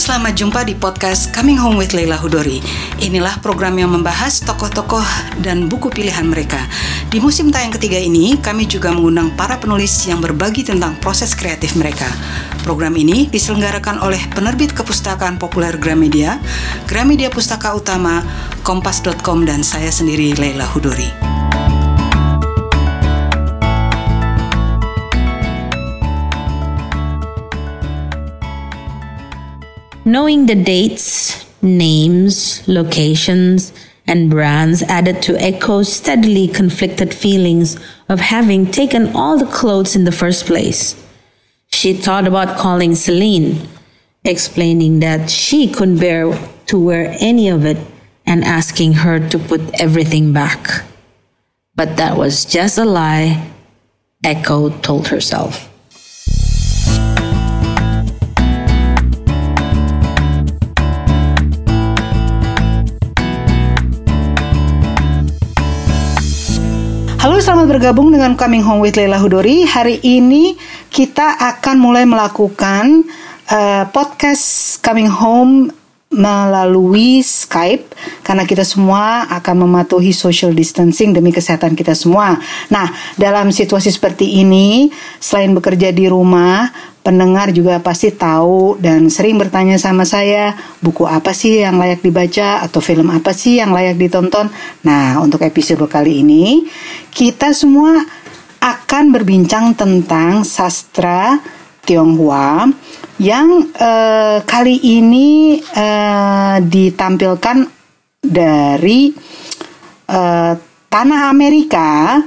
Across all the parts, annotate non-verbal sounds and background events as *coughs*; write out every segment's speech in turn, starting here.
selamat jumpa di podcast Coming Home with Leila Hudori. Inilah program yang membahas tokoh-tokoh dan buku pilihan mereka. Di musim tayang ketiga ini, kami juga mengundang para penulis yang berbagi tentang proses kreatif mereka. Program ini diselenggarakan oleh penerbit kepustakaan populer Gramedia, Gramedia Pustaka Utama, Kompas.com, dan saya sendiri Leila Hudori. Knowing the dates, names, locations, and brands added to Echo's steadily conflicted feelings of having taken all the clothes in the first place. She thought about calling Celine, explaining that she couldn't bear to wear any of it and asking her to put everything back. But that was just a lie, Echo told herself. Halo, selamat bergabung dengan Coming Home with Leila Hudori. Hari ini kita akan mulai melakukan uh, podcast Coming Home melalui Skype karena kita semua akan mematuhi social distancing demi kesehatan kita semua. Nah, dalam situasi seperti ini, selain bekerja di rumah, pendengar juga pasti tahu dan sering bertanya sama saya, buku apa sih yang layak dibaca atau film apa sih yang layak ditonton. Nah, untuk episode kali ini, kita semua akan berbincang tentang sastra Tionghoa yang uh, kali ini uh, ditampilkan dari uh, tanah Amerika,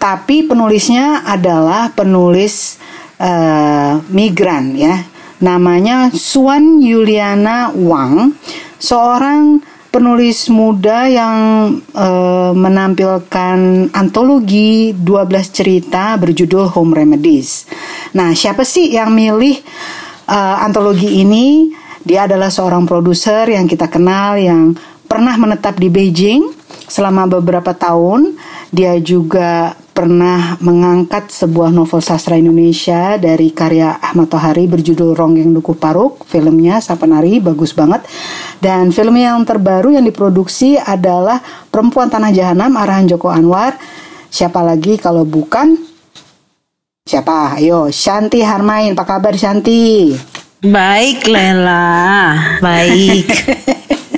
tapi penulisnya adalah penulis uh, migran ya. Namanya Suan Yuliana Wang, seorang penulis muda yang uh, menampilkan antologi 12 cerita berjudul Home Remedies. Nah, siapa sih yang milih uh, antologi ini? Dia adalah seorang produser yang kita kenal yang pernah menetap di Beijing selama beberapa tahun. Dia juga pernah mengangkat sebuah novel sastra Indonesia dari karya Ahmad Tohari berjudul Ronggeng Duku Paruk. Filmnya Sapanari bagus banget. Dan film yang terbaru yang diproduksi adalah Perempuan Tanah Jahanam arahan Joko Anwar. Siapa lagi kalau bukan Siapa? Ayo, Shanti Harmain. Apa kabar Shanti? Baik, Lela. Baik.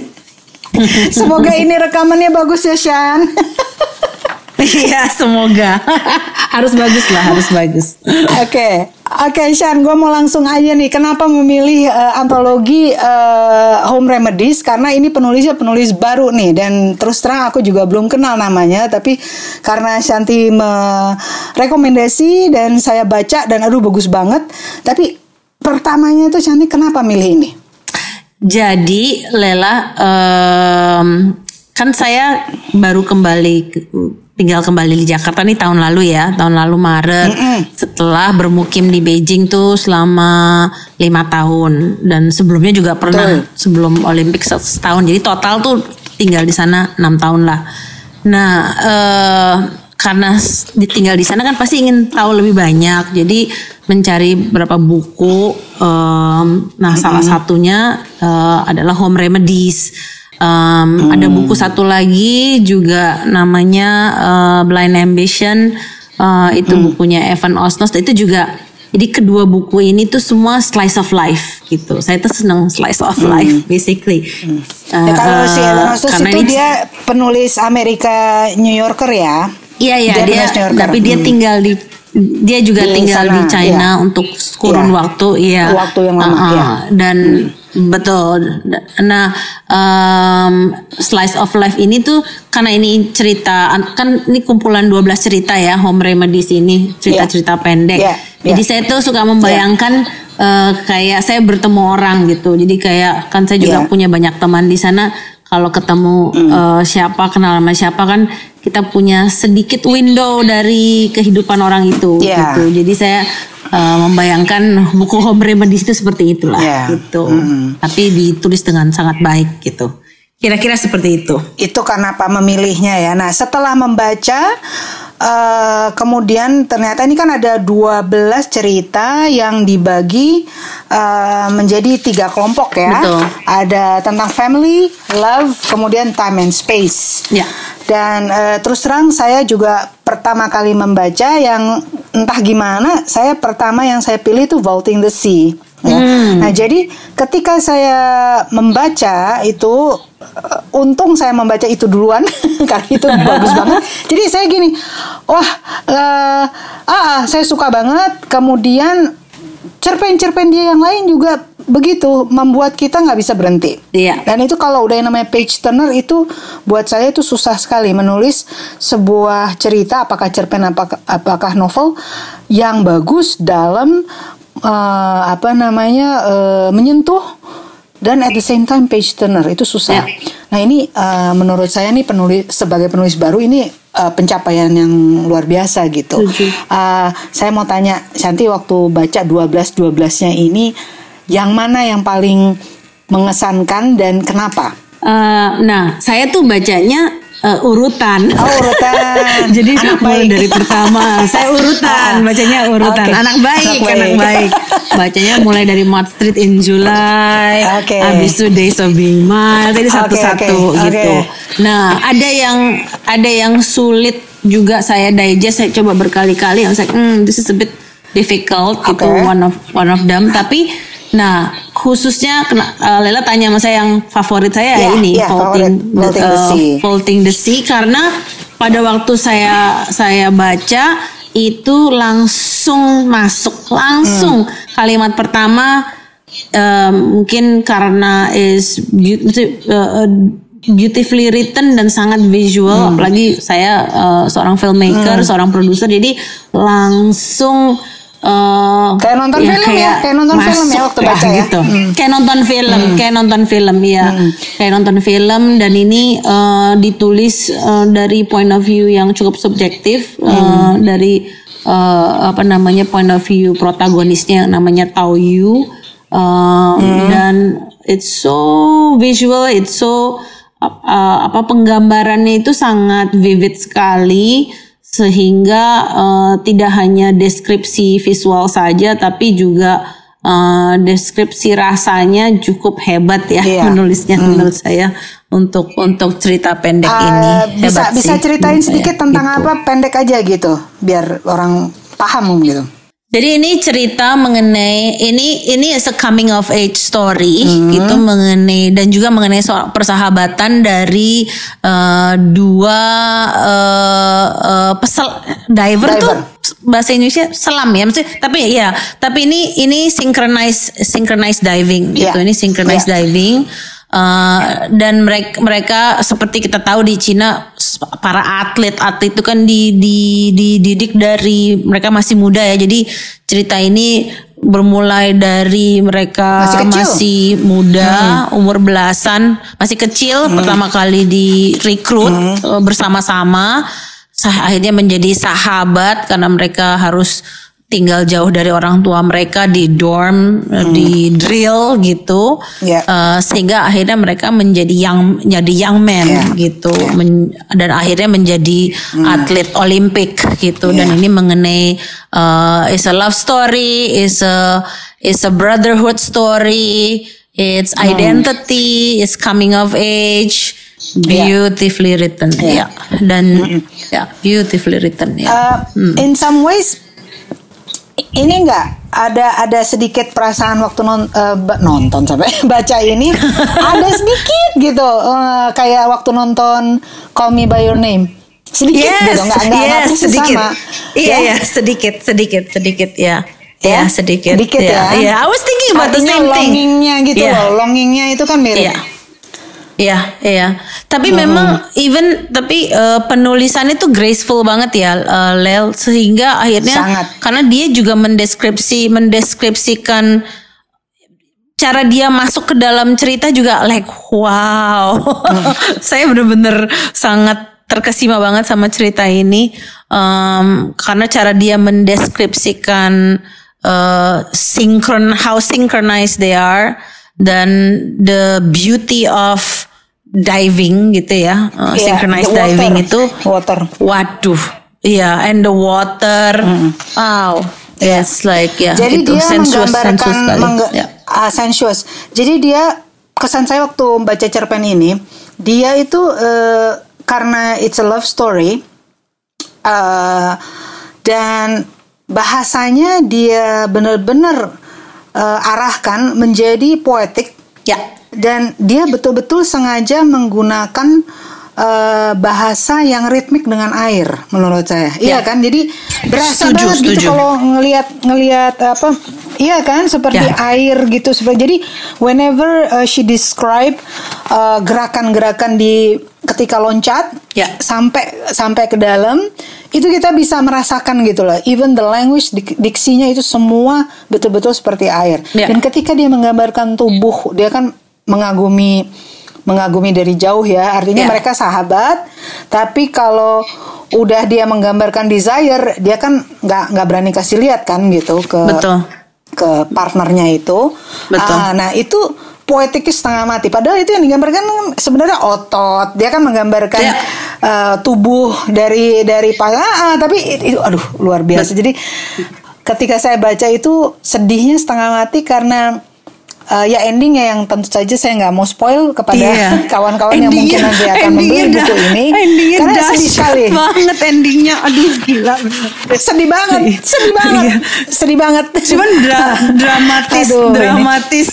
*laughs* Semoga ini rekamannya bagus ya, Shan. *laughs* Iya, semoga. *laughs* harus bagus lah, harus bagus. Oke. Oke, okay, Shan, gue mau langsung aja nih. Kenapa memilih uh, antologi uh, Home Remedies? Karena ini penulisnya penulis baru nih, dan terus terang aku juga belum kenal namanya. Tapi karena Shanti merekomendasi dan saya baca dan aduh bagus banget. Tapi pertamanya tuh Shanti kenapa milih ini? Jadi Lela, um, kan saya baru kembali tinggal kembali di Jakarta nih tahun lalu ya, tahun lalu Maret. Mm -mm. Setelah bermukim di Beijing tuh selama lima tahun dan sebelumnya juga pernah Betul. sebelum Olimpik setahun. Jadi total tuh tinggal di sana enam tahun lah. Nah, eh, karena ditinggal di sana kan pasti ingin tahu lebih banyak. Jadi mencari berapa buku. Eh, nah, mm -hmm. salah satunya eh, adalah Home Remedies Um, hmm. Ada buku satu lagi juga namanya uh, Blind Ambition. Uh, itu hmm. bukunya Evan Osnos. Itu juga jadi kedua buku ini tuh semua slice of life gitu. Saya tuh seneng slice of hmm. life basically. Hmm. Uh, ya, kalau si Evan Osnos itu dia penulis Amerika New Yorker ya. Iya iya dia, dia tapi dia hmm. tinggal di dia juga di tinggal sana, di China ya. untuk kurun ya. waktu iya. Waktu yang lama uh -uh. ya. Dan hmm Betul. Nah, um, slice of life ini tuh karena ini cerita kan ini kumpulan 12 cerita ya Home Remedies ini cerita-cerita yeah. pendek. Yeah. Jadi yeah. saya tuh suka membayangkan yeah. uh, kayak saya bertemu orang gitu. Jadi kayak kan saya juga yeah. punya banyak teman di sana. Kalau ketemu mm. uh, siapa kenal sama siapa kan kita punya sedikit window dari kehidupan orang itu yeah. gitu. Jadi saya uh, membayangkan buku home remedies itu seperti itulah yeah. gitu. Mm. Tapi ditulis dengan sangat baik gitu. Kira-kira seperti itu. Itu kenapa memilihnya ya. Nah, setelah membaca uh, kemudian ternyata ini kan ada 12 cerita yang dibagi uh, menjadi tiga kelompok ya. Betul. Ada tentang family, love, kemudian time and space. Ya. Dan uh, terus terang saya juga pertama kali membaca yang entah gimana saya pertama yang saya pilih itu Vaulting the Sea. Ya. Hmm. Nah, jadi ketika saya membaca itu uh, untung saya membaca itu duluan *laughs* karena itu bagus *laughs* banget. Jadi saya gini, wah, uh, ah, saya suka banget. Kemudian cerpen-cerpen dia yang lain juga begitu membuat kita nggak bisa berhenti. Iya. Dan itu kalau udah yang namanya page turner itu buat saya itu susah sekali menulis sebuah cerita apakah cerpen apakah, apakah novel yang bagus dalam uh, apa namanya uh, menyentuh dan at the same time page turner itu susah. Ya. Nah ini uh, menurut saya nih penulis sebagai penulis baru ini uh, pencapaian yang luar biasa gitu. Uh, saya mau tanya Shanti waktu baca 12 12-nya ini yang mana yang paling mengesankan dan kenapa? Eh, nah, saya tuh bacanya eh, urutan. Oh urutan. *laughs* Jadi Anak mulai baik. dari pertama saya urutan, bacanya urutan. Oke. Anak baik, Anak anak baik. Bacanya mulai dari Mud Street in July, Oke. habis itu Days of Being Mild, jadi satu-satu oke, gitu. oke. Nah, ada yang ada yang sulit juga saya digest, saya coba berkali-kali yang saya, hmm, this is a bit difficult itu Oke. one of one of them. Tapi, nah khususnya kena- eh, Lela tanya sama saya yang favorit saya Ya, ini ya, Vaulting, favorit, Vaulting the uh. Vaulting the Sea karena pada waktu saya saya baca itu langsung masuk langsung Hmm. kalimat pertama um, mungkin karena is beau- maksudnya, uh, uh, beautifully written dan sangat visual Hmm. apalagi saya uh, seorang filmmaker seorang produser jadi langsung uh, Kayak nonton film ya, kayak nonton film ya waktu baca ya. gitu. Hmm. Kayak nonton film, kayak nonton film ya. Kayak nonton film dan ini uh, ditulis uh, dari point of view yang cukup subjektif uh, dari uh, apa namanya point of view protagonisnya yang namanya Tao Yu Uh, dan it's so visual, it's so uh, apa penggambarannya itu sangat vivid sekali sehingga uh, tidak hanya deskripsi visual saja tapi juga uh, deskripsi rasanya cukup hebat ya Iya. menulisnya menurut saya untuk untuk cerita pendek Uh, ini bisa hebat bisa sih ceritain saya, sedikit tentang gitu. apa pendek aja gitu biar orang paham gitu. Jadi ini cerita mengenai ini ini is a coming of age story gitu mengenai dan juga mengenai soal persahabatan dari eh, dua eh, eh, pesel diver, Diver. tuh bahasa Indonesia selam ya maksudnya tapi ya tapi ini ini synchronized synchronized diving gitu Iya. ini synchronized diving Uh, dan mereka mereka seperti kita tahu di Cina para atlet atlet itu kan di, di dididik dari mereka masih muda ya. Jadi cerita ini bermulai dari mereka Masih kecil. masih muda umur belasan masih kecil pertama kali direkrut uh, bersama-sama. Sah- akhirnya menjadi sahabat karena mereka harus tinggal jauh dari orang tua mereka di dorm di drill gitu. Ya. Eh, sehingga akhirnya mereka menjadi young jadi young man Ya. gitu. Men- dan akhirnya menjadi atlet Olimpik gitu. Dan Ya. ini mengenai eh, is a love story is a is a brotherhood story it's identity it's coming of age beautifully written. Ya. Dan ya beautifully written ya. Uh, In some ways ini enggak ada ada sedikit perasaan waktu non, ba- nonton sampai *laughs* baca ini ada sedikit gitu eh, kayak waktu nonton Call Me by Your Name sedikit gitu nggak nggak nggak persis sedikit. sama Iya, Ya. ya, sedikit, sedikit, sedikit ya. Ya, Ya, sedikit. sedikit ya. Iya, I was thinking about the Artinya same thing. longingnya gitu Iya. loh longingnya itu kan mirip Iya. Iya, iya. Tapi Hmm. memang even tapi eh, penulisannya tuh graceful banget ya, eh, Lel, sehingga akhirnya Sangat. karena dia juga mendeskripsi mendeskripsikan cara dia masuk ke dalam cerita juga like wow. Hmm. *laughs* Saya bener-bener sangat terkesima banget sama cerita ini Em, karena cara dia mendeskripsikan eh, synchron how synchronized they are dan the beauty of diving gitu ya, uh, Yeah, synchronized water. diving itu, Water. waduh, iya, and the water, wow, yes, like ya, Jadi itu dia sensuous, menggambarkan sensuous sekali. mengga- Ya. ah, sensuous. Jadi dia kesan saya waktu baca cerpen ini, dia itu eh, karena it's a love story eh, dan bahasanya dia benar-benar eh, arahkan menjadi poetik Ya. Dan dia betul-betul sengaja menggunakan eh, bahasa yang ritmik dengan air menurut saya iya Ya. kan jadi berasa Setuju, banget gitu setuju. kalau ngelihat ngelihat apa iya kan seperti Ya. air gitu seperti jadi whenever uh, she describe uh, gerakan-gerakan di ketika loncat Ya. sampai sampai ke dalam itu kita bisa merasakan gitu loh even the language dik- diksinya itu semua betul-betul seperti air Ya. dan ketika dia menggambarkan tubuh dia kan mengagumi mengagumi dari jauh ya artinya Ya. mereka sahabat tapi kalau udah dia menggambarkan desire dia kan nggak nggak berani kasih lihat kan gitu ke Betul. ke partnernya itu Betul. Ah, nah itu poetiknya setengah mati padahal itu yang digambarkan kan sebenarnya otot dia kan menggambarkan Ya. eh, tubuh dari dari pa- ah, ah, tapi itu, itu aduh luar biasa jadi ketika saya baca itu sedihnya setengah mati karena eh, ya endingnya yang tentu saja saya nggak mau spoil kepada Iya. *laughs* kawan-kawan yang mungkin nanti akan membeli endingnya buku ini endingnya karena sedih sekali banget endingnya aduh gila sedih banget sedih banget Iya. sedih banget cuman dra- *laughs* dramatis Aduh, dramatis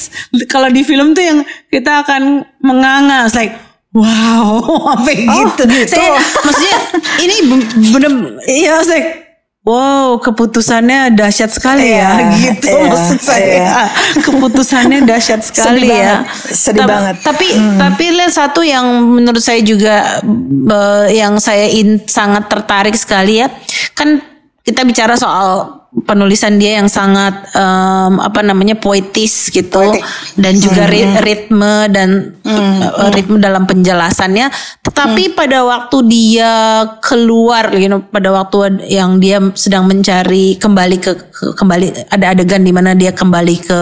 kalau di film tuh yang kita akan menganga It's like wow *laughs* sampai gitu. gitu. saya maksudnya ini be- bener iya it's like Wow, keputusannya dahsyat sekali ya, Iya, gitu iya, maksud saya. iya. Keputusannya dahsyat sekali Sedih ya. banget, sedih Ta- banget. Hmm. Tapi tapi lihat satu yang menurut saya juga eh, yang saya in, sangat tertarik sekali ya, kan kita bicara soal penulisan dia yang sangat em, apa namanya poetis gitu Poetik. dan juga Hmm. ritme dan eh, ritme dalam penjelasannya tetapi Hmm. pada waktu dia keluar you know, pada waktu yang dia sedang mencari kembali ke, ke- kembali ada adegan di mana dia kembali ke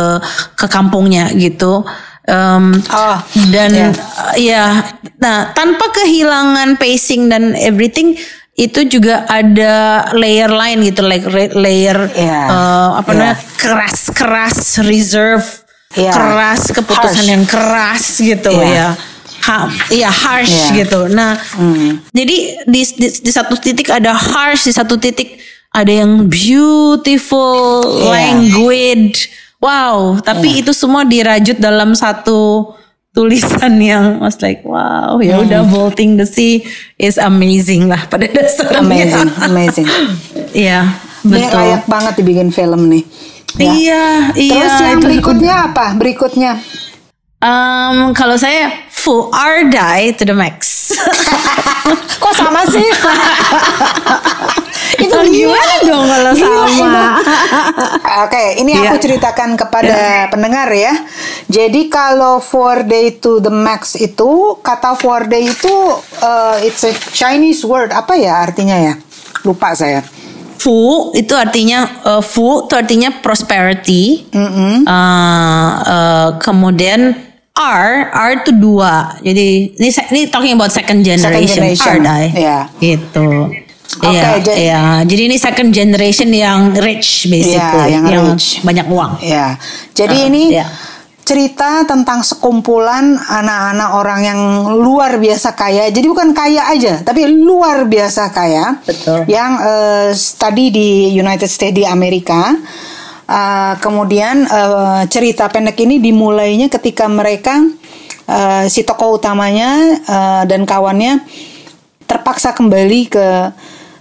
ke kampungnya gitu Em, Oh, dan ya. uh, ya nah tanpa kehilangan pacing dan everything itu juga ada layer lain gitu like layer Iya. uh, apa Iya. namanya keras keras reserve Iya. keras keputusan Harsh. yang keras gitu Iya. ya ha, iya harsh. Hmm. gitu nah jadi di, di di satu titik ada harsh di satu titik ada yang beautiful Iya. languid wow tapi itu semua dirajut dalam satu tulisan yang was like wow ya Hmm. udah vaulting the sea is amazing lah pada dasarnya amazing amazing *laughs* Iya Ini betul layak banget dibikin film nih. Ya. iya iya Terus yang itu- berikutnya apa? Berikutnya Um, kalau saya full or die to the max. *laughs* kok sama sih? *laughs* itu Oh, dia. gimana dong kalau Gila, sama? *laughs* Oke, ini aku Iya. ceritakan kepada pendengar ya. Jadi kalau four day to the max itu kata four day itu uh, it's a Chinese word apa ya artinya ya? Lupa saya. Fu itu artinya uh, fu itu artinya prosperity. Uh, uh, kemudian R R itu dua. Jadi ini ini talking about second generation. generation, R die. iya. Gitu. Oke, Iya, jadi- iya. Jadi ini second generation yang rich basically, Iya, yang rich. banyak uang. Ya, jadi Ah, ini iya. cerita tentang sekumpulan anak-anak orang yang luar biasa kaya. Jadi bukan kaya aja, tapi luar biasa kaya. Betul. Yang eh, study di United States di Amerika. Eh, kemudian eh, cerita pendek ini dimulainya ketika mereka eh, si tokoh utamanya eh, dan kawannya terpaksa kembali ke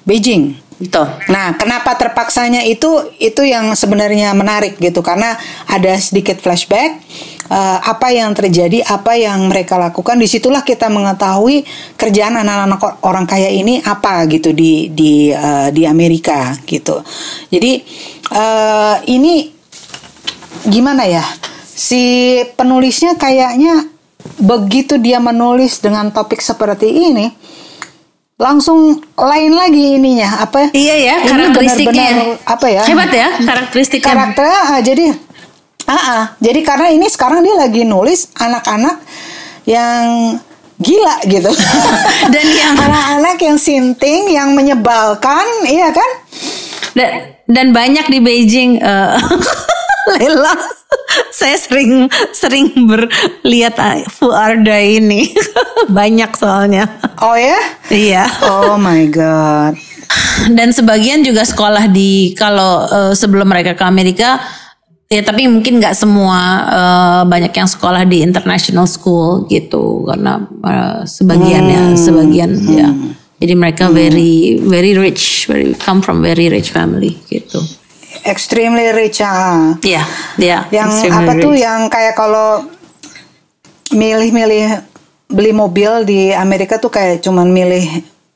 Beijing. Betul. Nah, kenapa terpaksanya itu itu yang sebenarnya menarik gitu karena ada sedikit flashback eh, apa yang terjadi, apa yang mereka lakukan. Di situlah kita mengetahui kerjaan anak-anak orang kaya ini apa gitu di di eh, di Amerika gitu. Jadi eh, ini gimana ya? Si penulisnya kayaknya begitu dia menulis dengan topik seperti ini langsung lain lagi ininya apa Iya ya, ini karakteristiknya. benar-benar apa ya Hebat ya karakteristiknya. karakter ah, jadi ah, ah. jadi karena ini sekarang dia lagi nulis anak-anak yang gila gitu. *laughs* Dan yang anak-anak yang sinting, yang menyebalkan, iya kan? dan, dan banyak di Beijing eh, *laughs* *laughs* Lela saya sering sering berlihat ah, Fuarda ini. *laughs* Banyak soalnya. Oh ya? iya. Oh my god. dan sebagian juga sekolah di kalau eh, sebelum mereka ke Amerika ya tapi mungkin nggak semua eh, banyak yang sekolah di international school gitu karena eh, sebagian ya sebagian ya. Jadi mereka very very rich very come from very rich family gitu Extremely rich ah. Iya, iya. Yang apa tuh rich. yang kayak kalau milih-milih beli mobil di Amerika tuh kayak cuman milih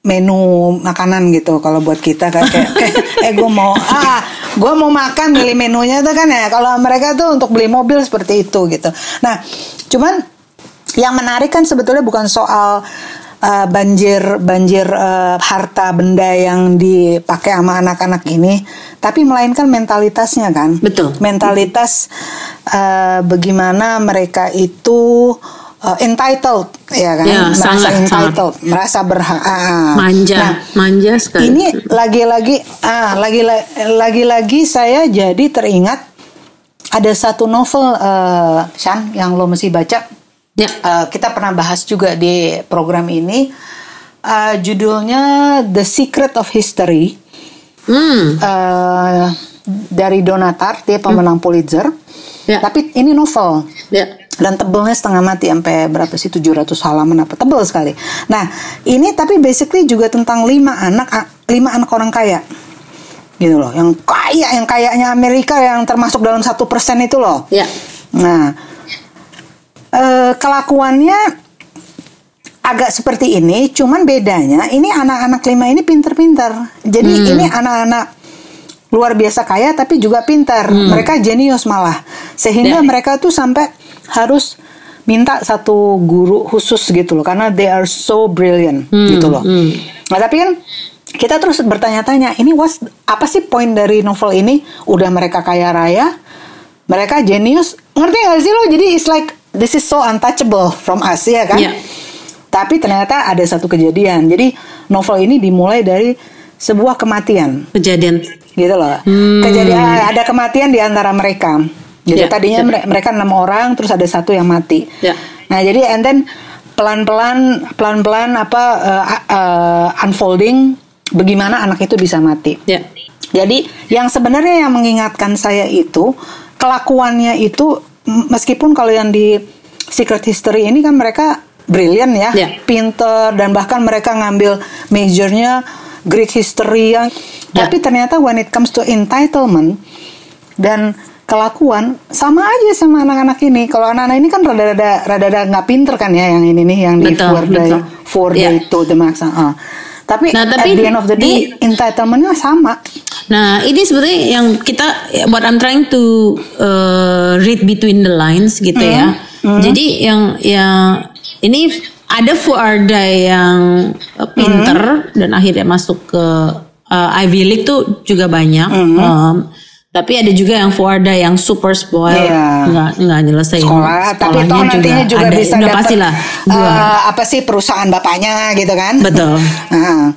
menu makanan gitu kalau buat kita kan kayak, kayak *laughs* eh gue mau ah gue mau makan milih menunya tuh kan ya kalau mereka tuh untuk beli mobil seperti itu gitu nah cuman yang menarik kan sebetulnya bukan soal uh, banjir banjir uh, harta benda yang dipakai sama anak-anak ini tapi melainkan mentalitasnya kan Betul. mentalitas uh, bagaimana mereka itu uh, entitled ya kan Ya, merasa sangat, entitled merasa berhak ah. manja, Nah, manja sekali. ini lagi-lagi ah lagi lagi-lagi saya jadi teringat ada satu novel uh, Shan yang lo mesti baca ya, Uh, kita pernah bahas juga di program ini. Uh, judulnya The Secret of History. Hmm, uh, dari Donatar dia pemenang Pulitzer. Ya. tapi ini novel. Ya, dan tebelnya setengah mati sampai berapa sih 700 halaman apa. Tebel sekali. Nah ini tapi basically juga tentang lima anak lima anak orang kaya. Gitu loh. Yang kaya yang kayanya Amerika yang termasuk dalam satu persen itu loh. Ya, Nah, eh, kelakuannya agak seperti ini, cuman bedanya ini anak-anak lima ini pinter-pinter. Jadi ini anak-anak luar biasa kaya tapi juga pintar. Mereka jenius malah, sehingga Ya. mereka tuh sampai harus minta satu guru khusus gitu loh, karena they are so brilliant gitu loh. Nah tapi kan kita terus bertanya-tanya, ini was apa sih poin dari novel ini? Udah mereka kaya raya, mereka jenius, ngerti gak sih lo? Jadi it's like this is so untouchable from us ya kan? Iya. Tapi ternyata ada satu kejadian. Jadi novel ini dimulai dari sebuah kematian kejadian. gitu loh. Hmm. Kejadian ada kematian di antara mereka. Jadi Ya, tadinya mere- mereka enam orang, terus ada satu yang mati. Ya. Nah jadi and then pelan-pelan, pelan-pelan apa uh, uh, unfolding, bagaimana anak itu bisa mati. Ya, Jadi yang sebenarnya yang mengingatkan saya itu kelakuannya itu meskipun kalau yang di Secret History ini kan mereka brilian ya, Ya. pinter dan bahkan mereka ngambil majornya Greek history yang Ya. tapi ternyata when it comes to entitlement dan kelakuan sama aja sama anak-anak ini. Kalau anak-anak ini kan rada-rada rada-rada nggak pinter kan ya yang ini nih yang di Betul, four day betul. four Ya. day to the max. ah. Tapi, Nah, at tapi the end of the day di- entitlementnya sama. Nah, ini sebenarnya yang kita what I'm trying to uh, read between the lines gitu ya. Jadi yang yang ini ada Fuarda yang pinter dan akhirnya masuk ke uh, Ivy League tuh juga banyak. Um, tapi ada juga yang Fuarda yang super spoiled, Iya. nggak nggak nyelesain sekolah tapi toh nantinya juga, ada, bisa dapat pastilah eh, apa sih perusahaan bapaknya gitu kan Betul. *laughs* Nah,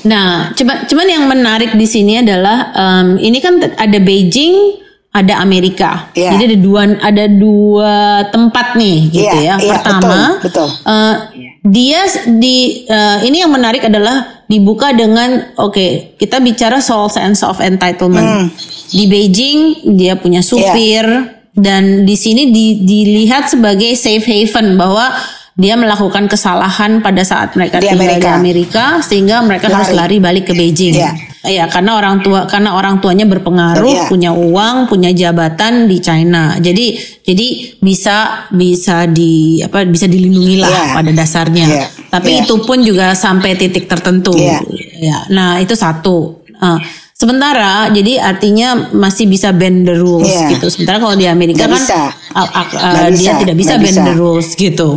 Nah, cuman cuman yang menarik di sini adalah em, ini kan ada Beijing, ada Amerika. Iya. Jadi ada dua ada dua tempat nih gitu Iya, ya. iya, Pertama, betul, betul. eh, dia di eh, ini yang menarik adalah dibuka dengan oke, kita bicara soal sense of entitlement. Hmm. Di Beijing dia punya supir dan di sini di- dilihat sebagai safe haven bahwa dia melakukan kesalahan pada saat mereka Di tinggal di Amerika. Amerika sehingga mereka harus Lari. lari balik ke Beijing. Iya. Iya, karena orang tua karena orang tuanya berpengaruh, Iya. punya uang, punya jabatan di China. Jadi jadi bisa bisa di apa bisa dilindungi lah Iya. pada dasarnya. Iya. Tapi Iya. itu pun juga sampai titik tertentu. Iya. Ya. Nah, itu satu. Ah, sementara jadi artinya masih bisa bend the rules Iya. gitu. Sementara kalau di Amerika Nggak kan bisa. ah, ah, Nggak dia bisa, tidak bisa nggak bend bisa. the rules gitu.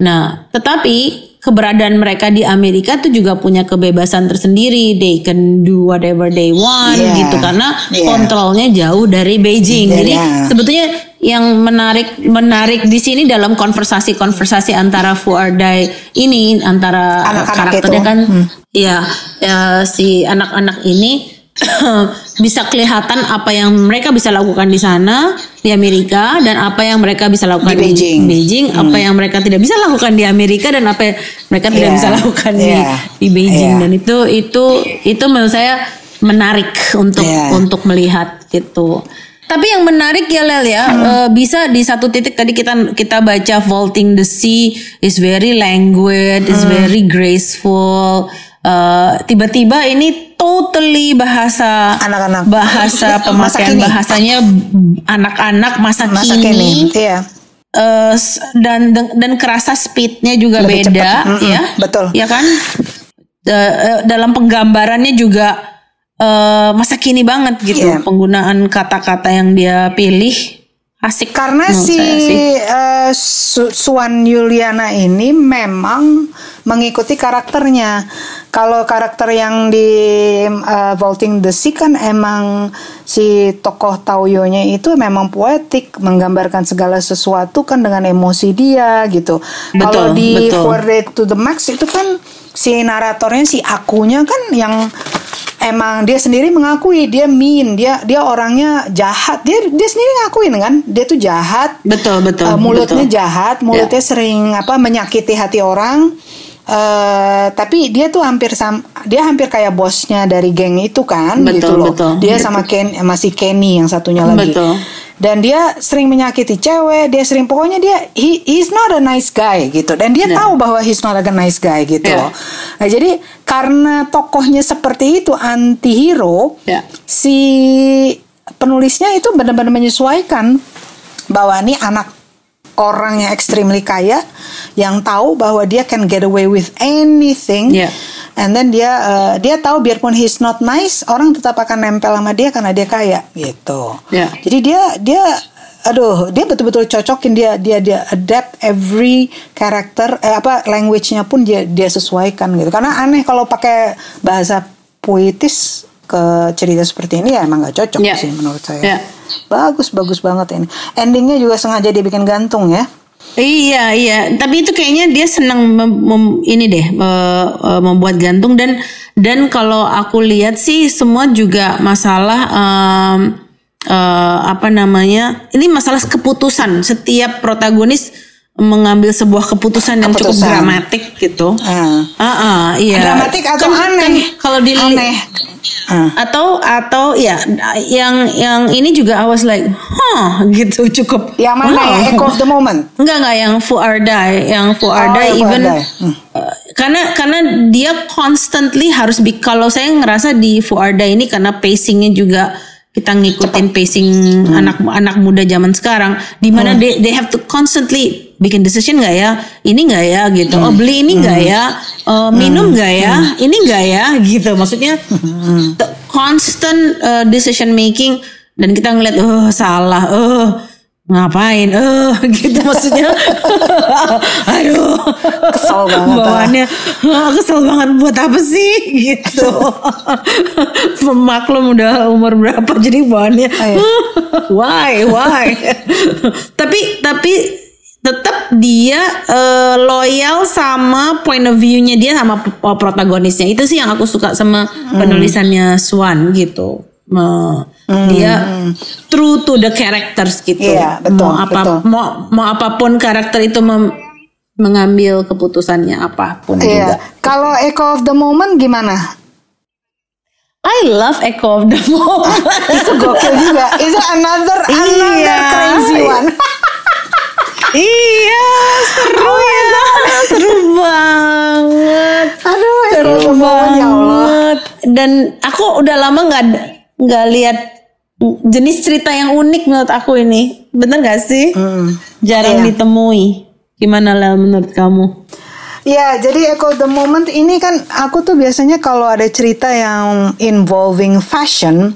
Nah, tetapi keberadaan mereka di Amerika tuh juga punya kebebasan tersendiri. They can do whatever they want Yeah. gitu karena Yeah. kontrolnya jauh dari Beijing. Yeah. Jadi sebetulnya yang menarik menarik di sini dalam konversasi-konversasi antara Fuardai ini antara Anak-anak karakternya itu. kan ya, ya si anak-anak ini *clears throat* bisa kelihatan apa yang mereka bisa lakukan di sana di Amerika dan apa yang mereka bisa lakukan Di Beijing. Beijing, apa yang mereka tidak bisa lakukan di Amerika dan apa yang mereka tidak Yeah. bisa lakukan di Yeah. di Beijing Yeah. dan itu itu itu menurut saya menarik untuk Yeah. untuk melihat gitu. Tapi yang menarik ya Lel ya Hmm. eh, bisa di satu titik tadi kita kita baca vaulting the sea is very languid, is Hmm. very graceful. Eh, tiba-tiba ini totally bahasa Anak-anak. bahasa Masa pemakaian kini. bahasanya anak-anak masa, Masa kini, kini. Iya. S- dan dan kerasa speednya juga Lebih beda. Mm-mm, ya betul. ya kan eh, dalam penggambarannya juga eh, masa kini banget gitu Iya. penggunaan kata-kata yang dia pilih asik Karena si eh, Su- Suan Yuliana ini memang mengikuti karakternya. Kalau karakter yang di eh, Vaulting the Sea kan emang si tokoh Taoyonya itu memang poetik, menggambarkan segala sesuatu kan dengan emosi dia gitu. Kalau di betul. For Day to the Max itu kan si naratornya si akunya kan yang emang dia sendiri mengakui dia mean dia dia orangnya jahat dia dia sendiri ngakuin kan dia tuh jahat betul betul Uh, mulutnya betul. Jahat mulutnya sering apa menyakiti hati orang eh tapi dia tuh hampir sam dia hampir kayak bosnya dari geng itu kan Betul, gitu loh betul. dia sama Ken masih Kenny yang satunya lagi Betul. dan dia sering menyakiti cewek dia sering pokoknya dia he, he's not a nice guy gitu dan dia Ya. tahu bahwa he's not a nice guy gitu loh nah jadi karena tokohnya seperti itu anti hero Ya. si penulisnya itu benar-benar menyesuaikan bahwa ini anak orang yang extremely kaya yang tahu bahwa dia can get away with anything Yeah. and then dia uh, dia tahu biarpun he's not nice orang tetap akan nempel sama dia karena dia kaya gitu Yeah. jadi dia dia aduh dia betul-betul cocokin dia dia dia adapt every karakter eh, apa language-nya pun dia dia sesuaikan gitu karena aneh kalau pakai bahasa puitis ke cerita seperti ini ya emang nggak cocok Ya. sih menurut saya Ya. Bagus bagus banget ini. Endingnya juga sengaja dibikin gantung ya. Iya iya, tapi itu kayaknya dia senang mem- ini deh eh, eh, membuat gantung. Dan dan kalau aku lihat sih semua juga masalah em, eh, apa namanya ini masalah keputusan. Setiap protagonis mengambil sebuah keputusan yang cukup Keputusan. dramatik gitu. Ah. Ah, ah, iya. Dramatik atau Kan- aneh? kan kalau di aneh Ah. atau atau ya yang yang ini juga I was like, huh gitu cukup. yang mana wow. ya echo of the moment Enggak enggak yang Fuardai, yang Fuardai yang even. Hmm. uh, karena karena dia constantly harus kalau saya ngerasa di Fuardai ini karena pacingnya juga kita ngikutin pacing Hmm. anak-anak muda zaman sekarang di mana they, they have to constantly bikin decision nggak ya? Ini nggak ya? Gitu. Hmm. oh beli ini nggak ya? Eh, minum nggak ya? Ini nggak ya? Gitu. Maksudnya *laughs* Hmm. the constant uh, decision making dan kita ngeliat oh salah. Oh ngapain? Eh *laughs* gitu maksudnya. *laughs* Aduh. Kesel banget, ah. bawaannya "Ah, kesel banget buat apa sih? *laughs* Gitu. Pemaklum udah umur berapa jadi bawaannya Ayo. why? Why? Tapi tapi tetap dia eh, loyal sama point of view-nya dia sama p- protagonisnya. Itu sih yang aku suka sama Hmm. penulisannya Swan gitu Me- dia true to the characters gitu Hmm. Iya, betul, mau apa betul. mau mau apa pun karakter itu mem- mengambil keputusannya apa pun Iya. juga Kalau echo of the moment gimana? I love Echo of the Moment *laughs* Itu gokil juga. Itu another another Iya. crazy one. iya seru ya seru banget Aduh, seru moment ya Allah. banget dan aku udah lama nggak nggak lihat jenis cerita yang unik menurut aku ini bener gak sih Hmm. jarang Iya. ditemui gimana lah menurut kamu Ya, jadi Echo the Moment ini kan aku tuh biasanya kalau ada cerita yang involving fashion,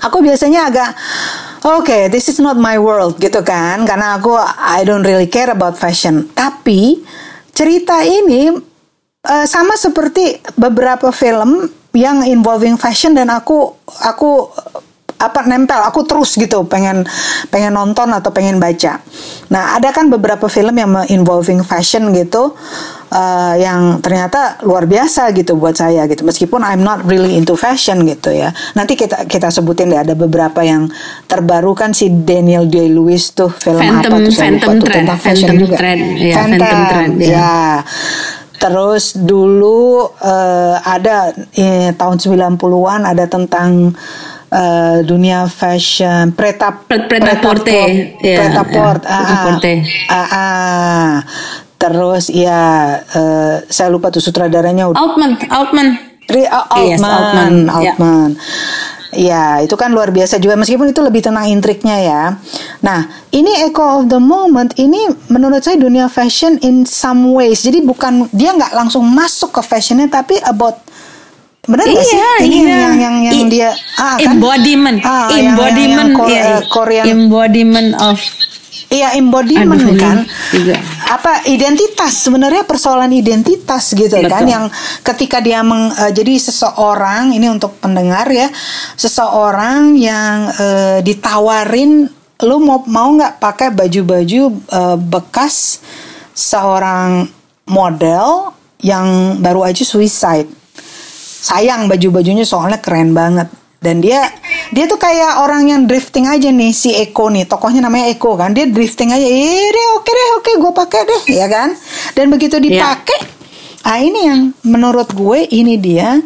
aku biasanya agak oke, this is not my world gitu kan, karena aku I don't really care about fashion. Tapi cerita ini uh, sama seperti beberapa film yang involving fashion dan aku aku apa nempel aku terus gitu pengen pengen nonton atau pengen baca. Nah ada kan beberapa film yang involving fashion gitu uh, yang ternyata luar biasa gitu buat saya gitu meskipun I'm not really into fashion gitu ya. Nanti kita kita sebutin deh ada beberapa yang terbaru kan si Daniel Day Lewis tuh film Phantom, apa tuh saya Phantom lupa tuh tentang fashion Phantom juga. Thread, ya, Phantom, Phantom Thread, ya. ya. Terus dulu uh, ada eh, tahun 90-an ada tentang uh, dunia fashion preta Pret- Pret-a-porter, ya, Pret-a-port, ya, ah, Pret-a-porter. ah, ah. Terus ya eh, saya lupa tuh sutradaranya Altman, Altman. Oh, Yes, Altman, Altman, ya. Altman. Ya, itu kan luar biasa juga meskipun itu lebih tentang intriknya ya. Nah, ini Echo of the Moment ini menurut saya dunia fashion in some ways. Jadi bukan dia nggak langsung masuk ke fashionnya tapi about benar nggak sih? Iya, Ini iya. yang yang yang I- dia ah kan? embodiment, Ah, yang- yang- embodiment, yang Kor- iya, eh, Korean embodiment of Iya embodiment Aduh, kan? Juga. apa identitas? Sebenarnya persoalan identitas gitu kan Betul. yang ketika dia meng, eh, jadi seseorang ini untuk pendengar ya seseorang yang eh, ditawarin lu mau mau nggak pakai baju-baju eh, bekas seorang model yang baru aja suicide? Sayang baju-bajunya soalnya keren banget dan dia dia tuh kayak orang yang drifting aja nih si Eko nih. Tokohnya namanya Eko kan dia drifting aja. Eh deh oke deh oke gue pakai deh ya kan? Dan begitu dipakai ah ini yang menurut gue ini dia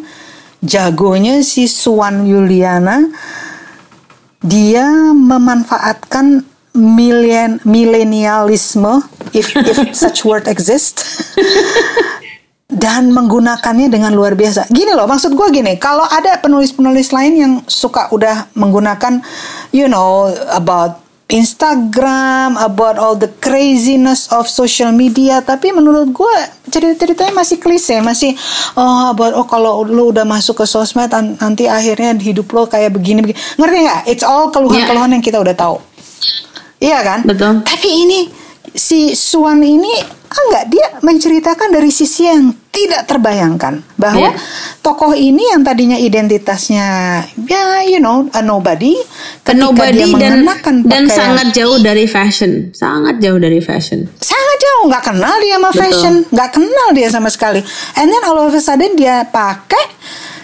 jagonya si Suwan Yuliana. Dia memanfaatkan millen milenialisme if if such word exist *laughs* dan menggunakannya dengan luar biasa. Gini loh, maksud gue gini, kalau ada penulis-penulis lain yang suka udah menggunakan, you know, about Instagram, about all the craziness of social media, tapi menurut gue cerita-ceritanya masih klise, masih oh about oh kalau lu udah masuk ke sosmed an- nanti akhirnya hidup lo kayak begini begini. Ngerti nggak? It's all keluhan-keluhan yang kita udah tahu. Iya kan? Betul. Tapi ini si Suwan ini ah, enggak dia menceritakan dari sisi yang tidak terbayangkan bahwa Iya. tokoh ini yang tadinya identitasnya ya you know a nobody ketika nobody dia dan pakaian- sangat jauh dari fashion, sangat jauh dari fashion. sangat jauh nggak kenal dia sama Betul. fashion nggak kenal dia sama sekali and then all of a sudden dia pakai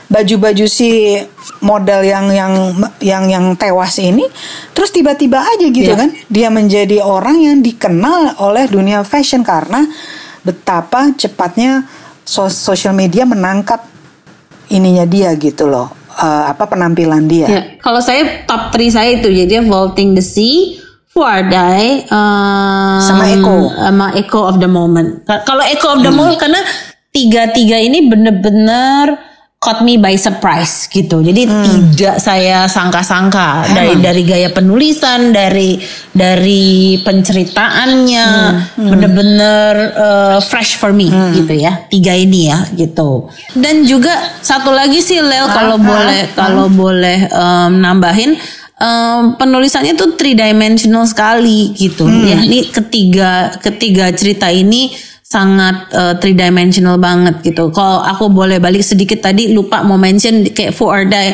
baju-baju si model yang yang yang yang tewas ini terus tiba-tiba aja gitu Iya. kan dia menjadi orang yang dikenal oleh dunia fashion karena betapa cepatnya sos- social media menangkap ininya dia gitu loh eh, apa penampilan dia Ya, kalau saya top 3 saya itu jadi Vaulting the Sea, Fuardai, um, Sama Echo. sama Echo of the Moment. Ka- Kalau Echo of the Moment karena tiga-tiga ini bener-bener caught me by surprise gitu. Jadi tidak saya sangka-sangka dari dari gaya penulisan, dari dari penceritaannya, bener-bener uh, fresh for me gitu ya. Tiga ini ya gitu. Dan juga satu lagi sih Lel kalau boleh kalau boleh um, nambahin um, penulisannya tuh three dimensional sekali gitu ya. Ini ketiga ketiga cerita ini sangat uh, three dimensional banget gitu. Kalau aku boleh balik sedikit tadi lupa mau mention kayak Die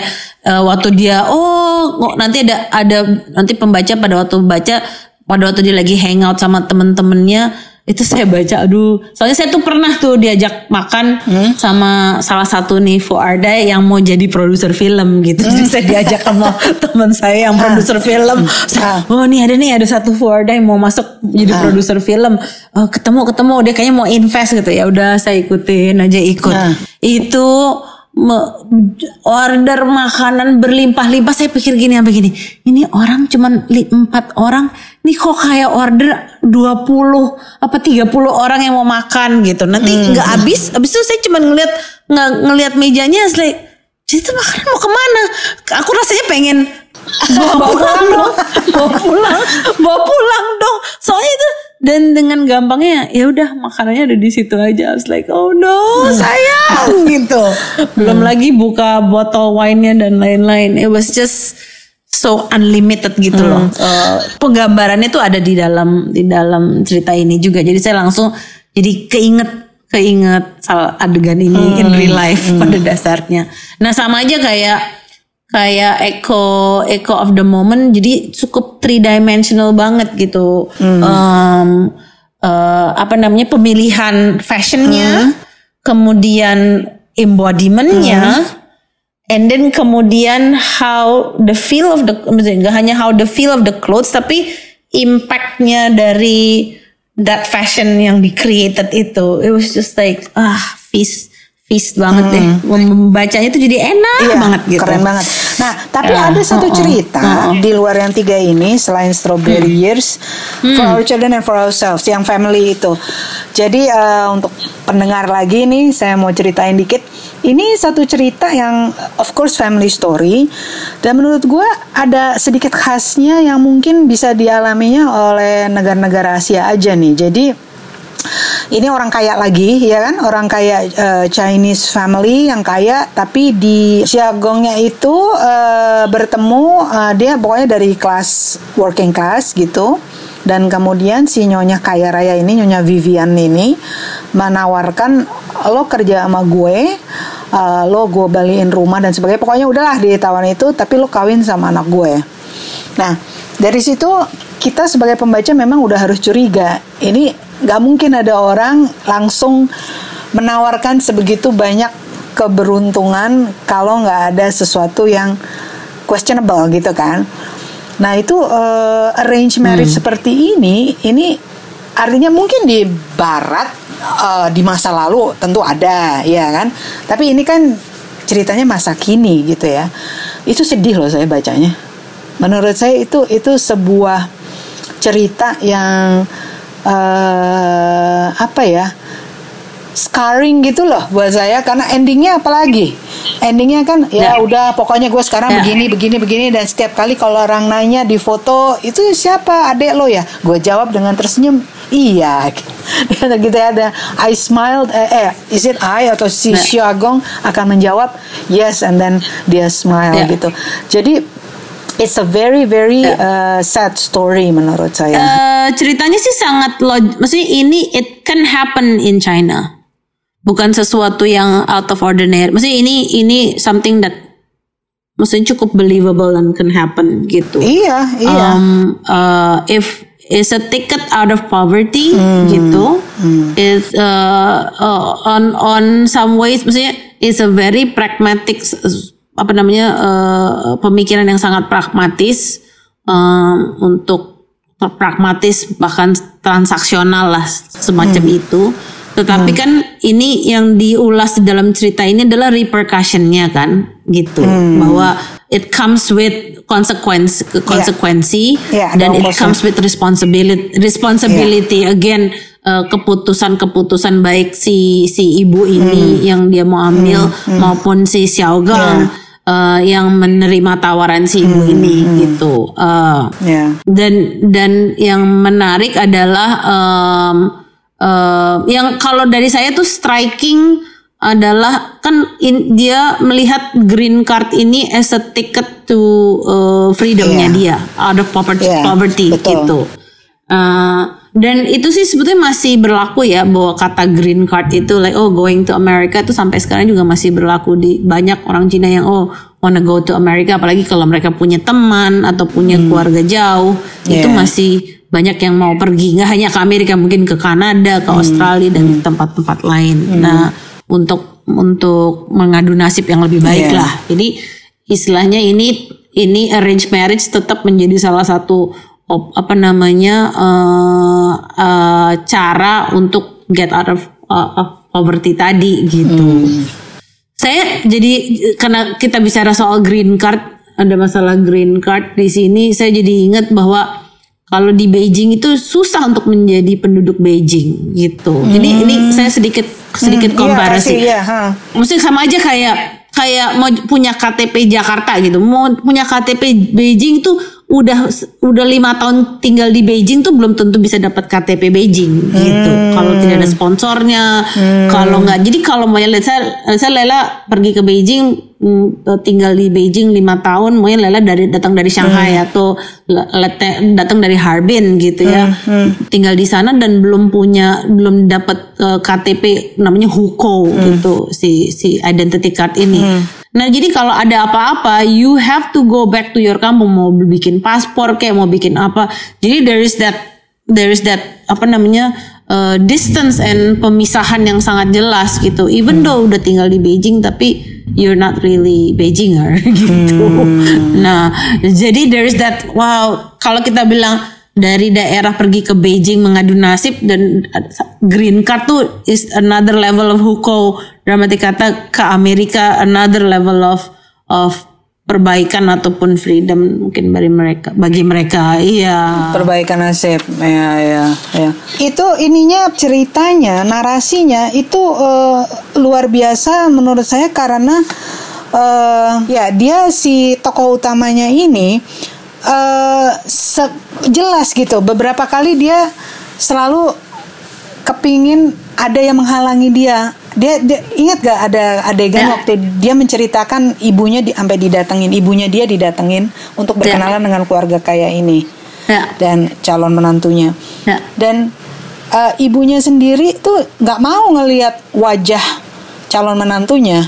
uh, waktu dia oh nanti ada ada nanti pembaca pada waktu baca pada waktu dia lagi hangout sama temen-temennya itu saya baca aduh. Soalnya saya tuh pernah tuh diajak makan sama salah satu nih Fuarda yang mau jadi produser film gitu. Jadi *laughs* saya diajak sama teman saya yang produser film. Saya, oh nih ada nih ada satu Fuarda yang mau masuk jadi produser film. Oh, ketemu ketemu. Dia kayaknya mau invest gitu. Ya udah saya ikutin aja ikut. Ah. itu me- order makanan berlimpah-limpah. Saya pikir gini apa gini ini orang cuman empat orang ini kok kayak order 20 apa 30 orang yang mau makan gitu. Nanti nggak habis. Habis itu saya cuma ngeliat nggak ngeliat mejanya like jadi itu makanan mau ke mana? Aku rasanya pengen bawa *laughs* pulang dong. bawa pulang. *laughs* Bawa pulang dong. Soalnya itu dan dengan gampangnya ya udah makanannya ada di situ aja. I was like oh no sayang gitu. Belum lagi buka botol wine-nya dan lain-lain. It was just so unlimited gitu loh. Eh, penggambarannya tuh ada di dalam di dalam cerita ini juga. Jadi saya langsung jadi keinget keinget salah adegan ini in real life pada dasarnya. Nah sama aja kayak kayak echo echo of the moment jadi cukup three dimensional banget gitu. Em, eh, apa namanya pemilihan fashionnya, kemudian embodimentnya. And then kemudian how the feel of the nggak hanya how the feel of the clothes tapi impactnya dari that fashion yang di created itu. It was just like ah feast feast banget deh membacanya itu jadi enak Iya, banget gitu Keren banget. Nah, tapi Ya, ada satu uh-uh, cerita uh-uh. di luar yang tiga ini selain Strawberry Hmm. Years, For Our Children and For Ourselves, yang family itu. Jadi eh, untuk pendengar lagi nih, saya mau ceritain dikit. Ini satu cerita yang of course family story dan menurut gue ada sedikit khasnya yang mungkin bisa dialaminya oleh negara-negara Asia aja nih. Jadi ini orang kaya lagi ya kan? Orang kaya eh, Chinese family yang kaya tapi di Xiaogongnya itu eh, bertemu eh, dia pokoknya dari kelas working class gitu. Dan kemudian si nyonya kaya raya ini nyonya Vivian ini menawarkan lo kerja sama gue eh, lo gue balikin rumah dan sebagainya. Pokoknya udahlah ditawarin itu tapi lo kawin sama anak gue. Nah, dari situ kita sebagai pembaca memang udah harus curiga. Ini nggak mungkin ada orang langsung menawarkan sebegitu banyak keberuntungan kalau nggak ada sesuatu yang questionable gitu kan. Nah itu eh, arrange marriage seperti ini, ini artinya mungkin di Barat eh, di masa lalu tentu ada, ya kan. Tapi ini kan ceritanya masa kini gitu ya. Itu sedih loh saya bacanya. Menurut saya itu itu sebuah cerita yang eh apa ya? scarring gitu loh buat saya karena endingnya apalagi endingnya kan ya Ya. udah pokoknya gue sekarang Ya. begini begini begini dan setiap kali kalau orang nanya di foto itu siapa adek lo ya gue jawab dengan tersenyum iya Dan *laughs* gitu ya ada I smiled eh, eh is it I atau si Ya. Xiaogong akan menjawab yes and then dia smile Ya. gitu jadi it's a very very uh, sad story menurut saya. Eh, ceritanya sih sangat log maksudnya ini it can happen in China. Bukan sesuatu yang out of ordinary. Maksudnya ini ini something that maksudnya cukup believable and can happen gitu. Iya iya. Um, uh, if is a ticket out of poverty gitu is uh, uh, on on some ways maksudnya is a very pragmatic apa namanya uh, pemikiran yang sangat pragmatis um, untuk pragmatis bahkan transaksional lah semacam itu. Tetapi kan ini yang diulas di dalam cerita ini adalah repercussionnya kan gitu. Bahwa it comes with consequence konsekuensi Ya, ada dan it comes with responsibility responsibility again uh, keputusan-keputusan baik si si ibu ini yang dia mau ambil maupun si Xiaogang uh, yang menerima tawaran si ibu ini gitu Uh, ya dan dan yang menarik adalah um, uh, yang kalau dari saya tuh striking adalah kan in- dia melihat green card ini as a ticket to uh, freedomnya Iya. dia out of poverty, Iya, poverty betul. gitu. Uh, dan itu sih sebetulnya masih berlaku ya bahwa kata green card itu like oh going to America itu sampai sekarang juga masih berlaku di banyak orang Cina yang oh wanna go to America apalagi kalau mereka punya teman atau punya keluarga jauh itu Yeah. masih banyak yang mau pergi nggak hanya ke Amerika mungkin ke Kanada ke Australia dan tempat-tempat lain. Nah untuk untuk mengadu nasib yang lebih baik Yeah. lah. Jadi istilahnya ini ini arranged marriage tetap menjadi salah satu op- apa namanya eh, eh, cara untuk get out of, uh, of poverty tadi gitu. Saya jadi karena kita bicara soal green card ada masalah green card di sini saya jadi ingat bahwa kalau di Beijing itu susah untuk menjadi penduduk Beijing gitu. Ini ini saya sedikit sedikit Hmm, iya, komparasi. iya, ha. Maksudnya sama aja kayak kayak mau punya KTP Jakarta gitu. Mau punya KTP Beijing tuh udah udah lima tahun tinggal di Beijing tuh belum tentu bisa dapat KTP Beijing gitu. Kalau tidak ada sponsornya, kalau nggak. Jadi kalau mau lihat saya, saya Lela pergi ke Beijing, mm, tinggal di Beijing lima tahun, mungkin Lela dari datang dari Shanghai atau le- lete- datang dari Harbin gitu ya, tinggal di sana dan belum punya, belum dapat eh, KTP namanya Hukou gitu si si identity card ini. Nah jadi kalau ada apa-apa, you have to go back to your kampung mau bikin paspor kayak mau bikin apa. Jadi there is that there is that apa namanya uh, distance and pemisahan yang sangat jelas gitu. Even though udah tinggal di Beijing tapi you're not really Beijinger *laughs* gitu. Nah jadi there is that wow kalau kita bilang dari daerah pergi ke Beijing mengadu nasib dan green card tuh is another level of hukou. Dalam arti kata ke Amerika another level of of perbaikan ataupun freedom mungkin bagi mereka bagi mereka. Iya. Perbaikan nasib. Ya ya ya. Itu ininya ceritanya narasinya itu eh, luar biasa menurut saya karena eh, ya dia si tokoh utamanya ini eh, se- jelas gitu. Beberapa kali dia selalu kepingin ada yang menghalangi dia. Dia, dia ingat gak ada adegan Ya. waktu dia menceritakan ibunya di, sampai didatengin ibunya dia didatengin untuk berkenalan dengan keluarga kaya ini ya. dan calon menantunya. Ya. Dan eh, ibunya sendiri tuh nggak mau ngelihat wajah calon menantunya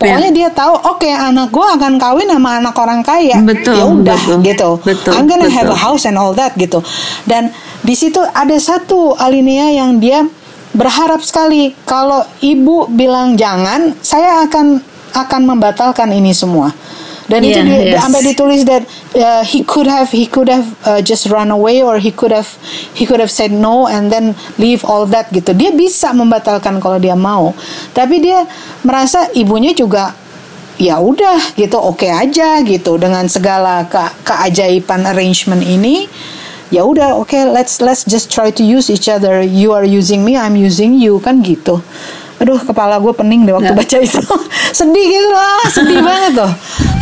pokoknya dia tahu oke anak gue akan kawin sama anak orang kaya. Betul, ya udah betul, gitu. Betul, I'm gonna have a betul. house and all that gitu. Dan di situ ada satu alinea yang dia berharap sekali kalau ibu bilang jangan saya akan akan membatalkan ini semua dan itu Yeah, dia yes. sampai ditulis that uh, he could have he could have uh, just run away or he could have he could have said no and then leave all that gitu. Dia bisa membatalkan kalau dia mau. Tapi dia merasa ibunya juga ya udah gitu oke aja gitu dengan segala ke keajaiban arrangement ini. Ya udah oke let's let's just try to use each other. You are using me I'm using you kan gitu aduh kepala gue pening deh waktu Ya. baca itu. *laughs* Sedih gitu lah sedih *laughs* banget tuh.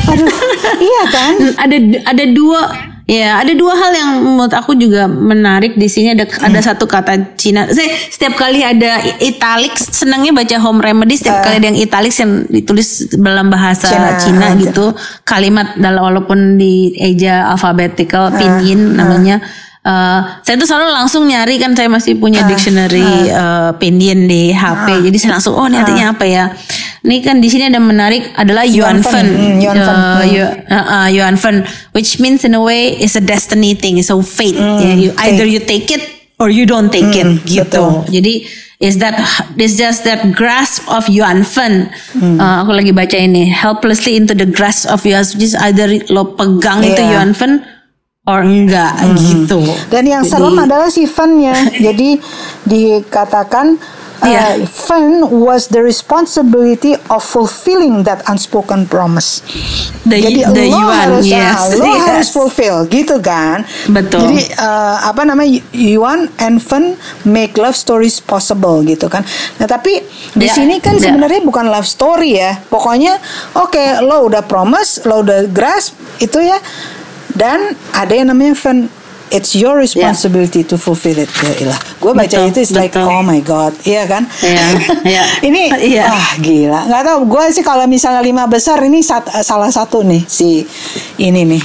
Aduh iya kan? Ada ada dua ya ada dua hal yang menurut aku juga menarik di sini. Ada ada satu kata Cina. Saya setiap kali ada italic senangnya baca home remedy. Setiap kali ada yang italic yang ditulis dalam bahasa Cina, Cina, aja. gitu kalimat dalam walaupun di eja alphabetical pinyin namanya Eh, saya tuh selalu langsung nyari kan saya masih punya dictionary eh, pinyin di HP jadi saya langsung oh ini artinya apa ya ini kan di sini ada menarik adalah yuan Fen. Hmm, Yuan Fen. Eh, uh, uh, Yuan Fen, which means in a way is a destiny thing, so fate. Ya, you, either you take it or you don't take it, gitu. betul. Jadi is that is just that grasp of Yuan Fen. Uh, aku lagi baca ini helplessly into the grasp of Yuan, which is either lo pegang itu Iya. Or enggak gitu. Dan yang Jadi- serem adalah si Fen-nya. *laughs* Jadi dikatakan uh, Iya. Was the responsibility of fulfilling that unspoken promise. The- Jadi the lo yuan, harus yes, ah, lo yes. harus fulfill gitu kan. Betul. Jadi uh, apa namanya Yuan and Fen make love stories possible gitu kan. Nah tapi di Ya, sini kan ya. sebenarnya bukan love story ya. Pokoknya oke lo udah promise, lo udah grasp itu ya. Dan ada yang namanya Fen It's your responsibility to fulfill it. Ya ilah. Gue baca Betul, itu it's like betul. oh my god, iya kan? Iya, iya. *laughs* ini Iya. ah gila. Nggak tahu gue sih kalau misalnya lima besar ini sat- salah satu nih si ini nih.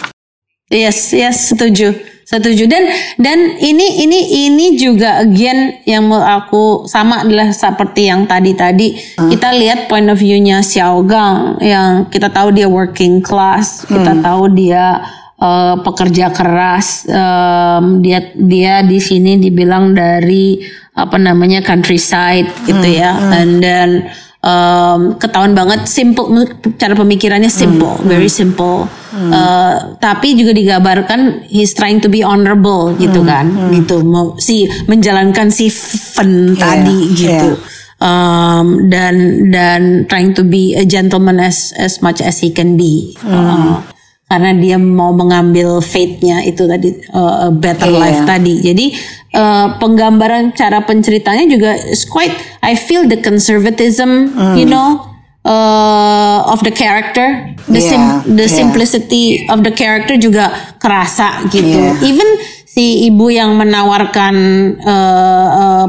Yes, yes, setuju. Setuju dan dan ini ini ini juga again yang mau aku sama adalah seperti yang tadi-tadi kita lihat point of view-nya Xiao Gang yang kita tahu dia working class, kita tahu dia eh, pekerja keras, em, dia dia di sini dibilang dari apa namanya countryside gitu ya. And then um, ketahuan banget simple cara pemikirannya simple very simple. Uh, tapi juga digambarkan he's trying to be honorable gitu kan gitu. Mau si menjalankan si fun tadi gitu. Um, dan dan trying to be a gentleman as as much as he can be. Uh, karena dia mau mengambil fate-nya itu tadi uh, better Iya. life tadi jadi uh, penggambaran cara penceritanya juga is quite I feel the conservatism you know uh, of the character, the Yeah, sim- the yeah. simplicity of the character juga kerasa gitu. Yeah. Even si ibu yang menawarkan uh, uh,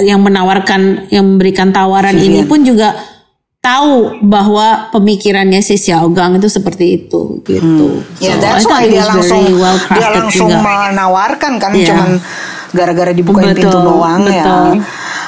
yang menawarkan yang memberikan tawaran ini pun juga tahu bahwa pemikirannya si Xiaogang itu seperti itu gitu. Ya, So, that's I thought why dia langsung well dia langsung juga. menawarkan kan Iya. cuman gara-gara dibukain Betul, pintu doang betul. ya.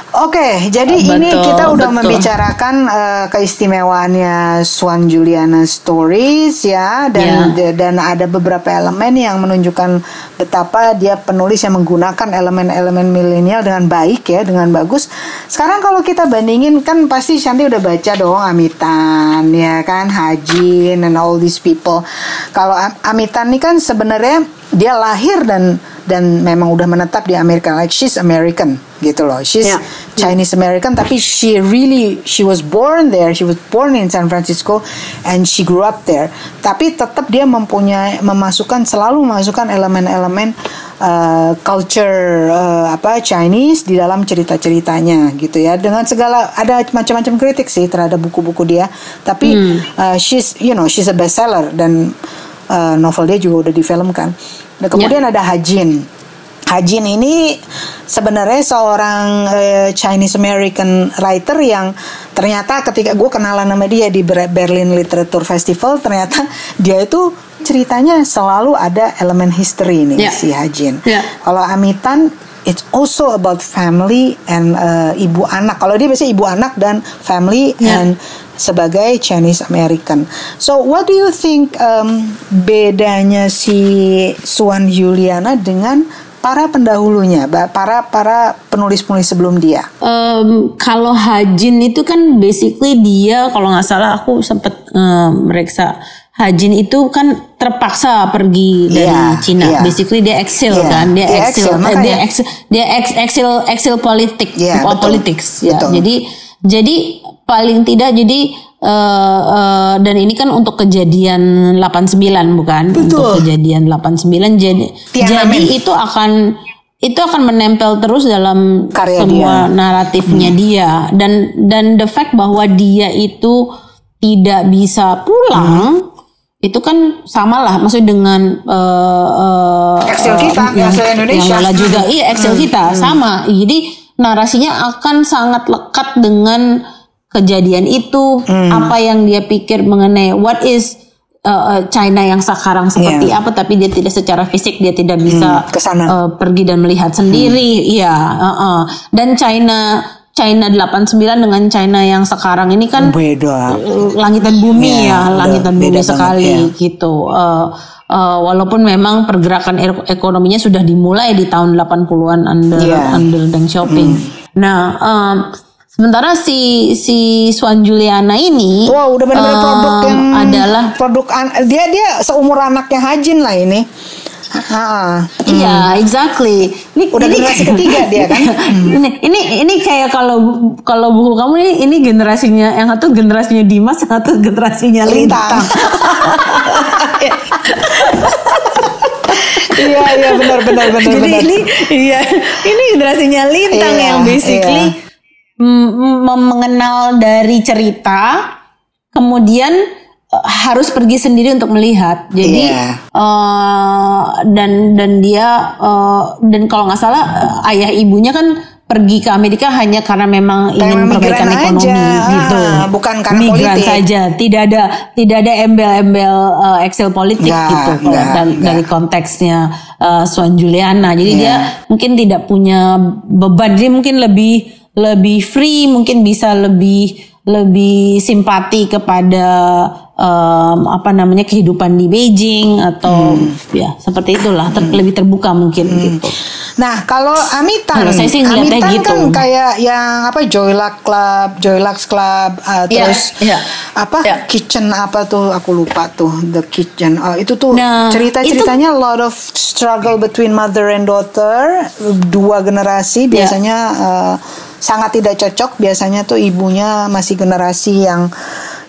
Oke, jadi ini Betul, kita udah betul. membicarakan eh, keistimewaannya Swan Juliana Stories ya dan Ya. dan ada beberapa elemen yang menunjukkan betapa dia penulis yang menggunakan elemen-elemen milenial dengan baik ya, dengan bagus. Sekarang kalau kita bandingin kan pasti Shanti udah baca dong Amitan ya kan, Hajin and all these people. Kalau Am- Amitan ini kan sebenarnya dia lahir dan dan memang udah menetap di Amerika like she's American gitu loh. She's Ya. Chinese American tapi she really she was born there she was born in San Francisco and she grew up there tapi tetap dia mempunyai memasukkan selalu memasukkan elemen-elemen uh, culture uh, apa Chinese di dalam cerita-ceritanya gitu ya. Dengan segala ada macam-macam kritik sih terhadap buku-buku dia. Tapi uh, she's you know she's a bestseller dan uh, novel dia juga udah difilmkan. Dan kemudian ada Hajin Hajin ini sebenarnya seorang eh, Chinese American writer yang ternyata ketika gue kenalan sama dia di Ber- Berlin Literature Festival ternyata dia itu ceritanya selalu ada elemen history nih Ya. si Hajin. Ya. Kalau Amitan it's also about family and eh, ibu anak. Kalau dia biasanya ibu anak dan family Ya. and sebagai Chinese American. So what do you think um, bedanya si Swan Juliana dengan para pendahulunya, para para penulis-penulis sebelum dia? Em, kalau Hajin itu kan basically dia kalau nggak salah aku sempet em, meriksa Hajin itu kan terpaksa pergi dari Iya, Cina. iya. Basically dia exil Iya, kan, dia, dia exil, exil, eh, dia exil, dia ex- exil, exil politik, Iya, oh, betul. politics ya. Betul. Jadi jadi paling tidak jadi eh, eh, dan ini kan untuk kejadian 89 bukan? Untuk kejadian 89 jadi Tiananmen. jadi itu akan itu akan menempel terus dalam Karya semua naratifnya dia dan dan the fact bahwa dia itu tidak bisa pulang itu kan sama lah maksudnya dengan eh, eh, Eksil kita, yang, eksil Indonesia. yang juga. Iya eksil kita sama. Jadi narasinya akan sangat lekat dengan kejadian itu. Apa yang dia pikir mengenai what is uh, uh, China yang sekarang seperti apa tapi dia tidak secara fisik dia tidak bisa sana. uh, pergi dan melihat sendiri. Iya uh-uh. dan China China 89 dengan China yang sekarang ini kan Beda. langit dan bumi Ya, ya, udah langit dan bumi sekali ya. gitu. Uh, uh, walaupun memang pergerakan er- ekonominya sudah dimulai di tahun 80-an under Ya. under Deng Xiaoping. Nah, um, sementara si si Swan Juliana ini Wah, udah benar-benar um, produk yang adalah produk an- dia dia seumur anaknya Hajin lah ini. Ha, Iya, exactly. Ini, Udah ini- generasi ketiga dia kan? *laughs* ini, ini ini kayak kalau kalau buku kamu ini ini generasinya yang satu generasinya Dimas, yang satu generasinya Lintang. *laughs* Iya iya benar benar benar Jadi benar. ini iya ini generasinya Lintang Iya, yang basically iya. mengenal dari cerita, kemudian harus pergi sendiri untuk melihat. Jadi Iya. eh, dan dan dia eh, dan kalau nggak salah eh, ayah ibunya kan pergi ke Amerika hanya karena memang ingin perbaikan ekonomi aja, gitu. ah, bukan karena migran politik. saja, tidak ada tidak ada embel-embel eh, Excel politik Nggak, gitu nggak, dari, nggak. dari konteksnya uh, Swan Juliana. Jadi Iya. dia mungkin tidak punya beban. Dia mungkin lebih lebih free, mungkin bisa lebih lebih simpati kepada um, apa namanya kehidupan di Beijing atau Hmm. ya seperti itulah ter- lebih terbuka mungkin gitu. Nah, kalau Amitan, Kalau saya sih Amitan gitu. kan kayak yang apa Joylux Club, Joylux Club, uh, Iya, terus iya. apa Iya. Kitchen apa tuh aku lupa tuh The Kitchen. Uh, itu tuh Nah, cerita-ceritanya lot of struggle between mother and daughter, dua generasi Iya. biasanya uh, sangat tidak cocok. Biasanya tuh ibunya masih generasi yang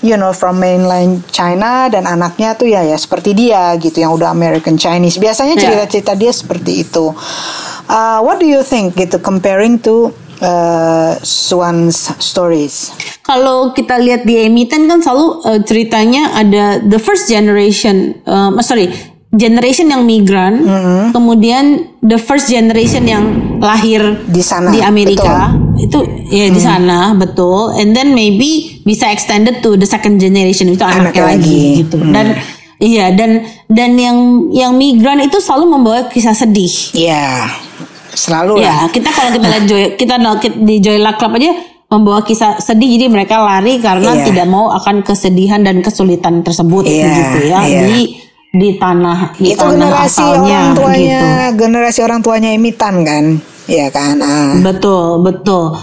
you know from mainland China dan anaknya tuh ya ya seperti dia gitu yang udah American Chinese. Biasanya Iya. cerita cerita dia seperti itu. Uh, what do you think gitu comparing to uh, Swan's stories. Kalau kita lihat di Emiten kan selalu uh, ceritanya ada the first generation, uh, sorry, generation yang migran, Mm-hmm. kemudian the first generation yang lahir Di sana, di Amerika itu ya di sana betul, and then maybe bisa extended to the second generation itu anaknya, Anaknya lagi, lagi. gitu. Dan iya dan dan yang yang migran itu selalu membawa kisah sedih. Ya, selalu lah. Ya, kita kalau kita lihat Joy, kita di Joyla Club aja membawa kisah sedih jadi mereka lari karena Iya. tidak mau akan kesedihan dan kesulitan tersebut Iya, gitu ya iya. di di tanah di Itu tanah generasi asalnya orang tuanya, gitu. generasi orang tuanya imitan kan, ya kan? Ah. Betul, betul.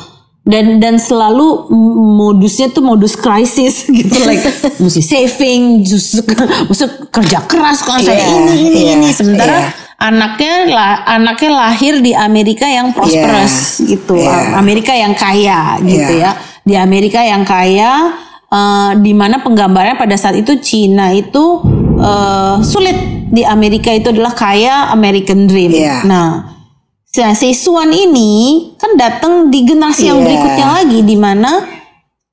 Dan dan selalu modusnya tuh modus krisis *laughs* gitu like mesti saving, justru mesti kerja keras kan saya Iya, ini ini iya, ini sementara iya. anaknya lah anaknya lahir di Amerika yang prosperous gitu, iya. Amerika yang kaya gitu Iya. ya. Di Amerika yang kaya eh, di mana penggambarannya pada saat itu Cina itu eh, sulit di Amerika itu adalah kaya American Dream. Iya. Nah, Nah, si Swan ini kan datang di generasi yang Iya. berikutnya lagi di mana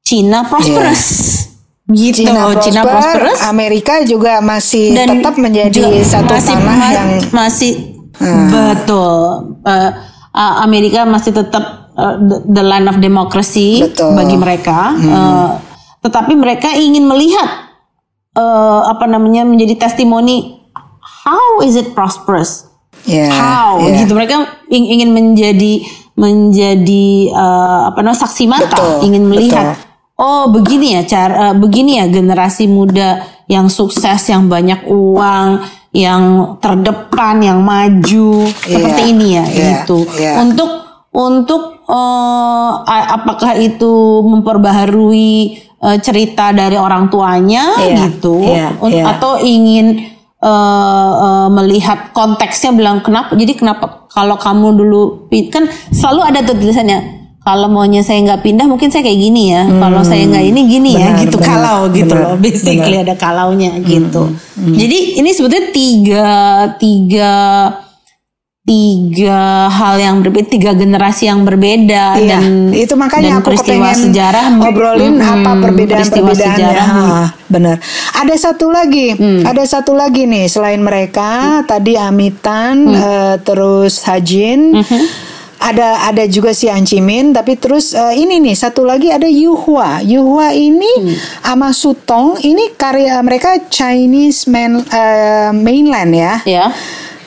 Cina prosperous. Gitu, Cina Cina, prosper, prosperous Amerika juga masih dan tetap menjadi satu masih, tanah ma- yang masih betul. Eh, uh, Amerika masih tetap uh, the, the land of democracy Betul. bagi mereka. Eh, tetapi mereka ingin melihat eh, apa namanya menjadi testimoni how is it prosperous? ya, how ya. gitu mereka ing- ingin menjadi menjadi eh, apa namanya saksi mata Betul, ingin melihat oh begini ya cara eh, begini ya generasi muda yang sukses yang banyak uang yang terdepan yang maju seperti ini ya iya, gitu iya. untuk untuk a- apakah itu memperbaharui eh, cerita dari orang tuanya Iya, gitu Un- iya. atau ingin eh, eh, melihat konteksnya bilang kenapa jadi kenapa kalau kamu dulu kan selalu ada tuh tulisannya kalau maunya saya nggak pindah mungkin saya kayak gini ya kalau saya nggak ini gini ya Hmm. Benar, gitu benar, kalau gitu benar, loh basically ada kalaunya gitu jadi ini sebetulnya tiga tiga tiga hal yang berbeda tiga generasi yang berbeda Iya, dan itu makanya dan aku peristiwa kepengen sejarah ngobrolin Mm-mm, apa perbedaan-perbedaannya. Ah, benar. Ada satu lagi, Hmm. ada satu lagi nih selain mereka tadi Amitan, Hmm. eh, terus Hajin. Ada ada juga si Ancimin, tapi terus eh, ini nih satu lagi ada Yuhua. Yuhua ini Hmm. sama Sutong ini karya mereka Chinese main, eh, mainland ya. ya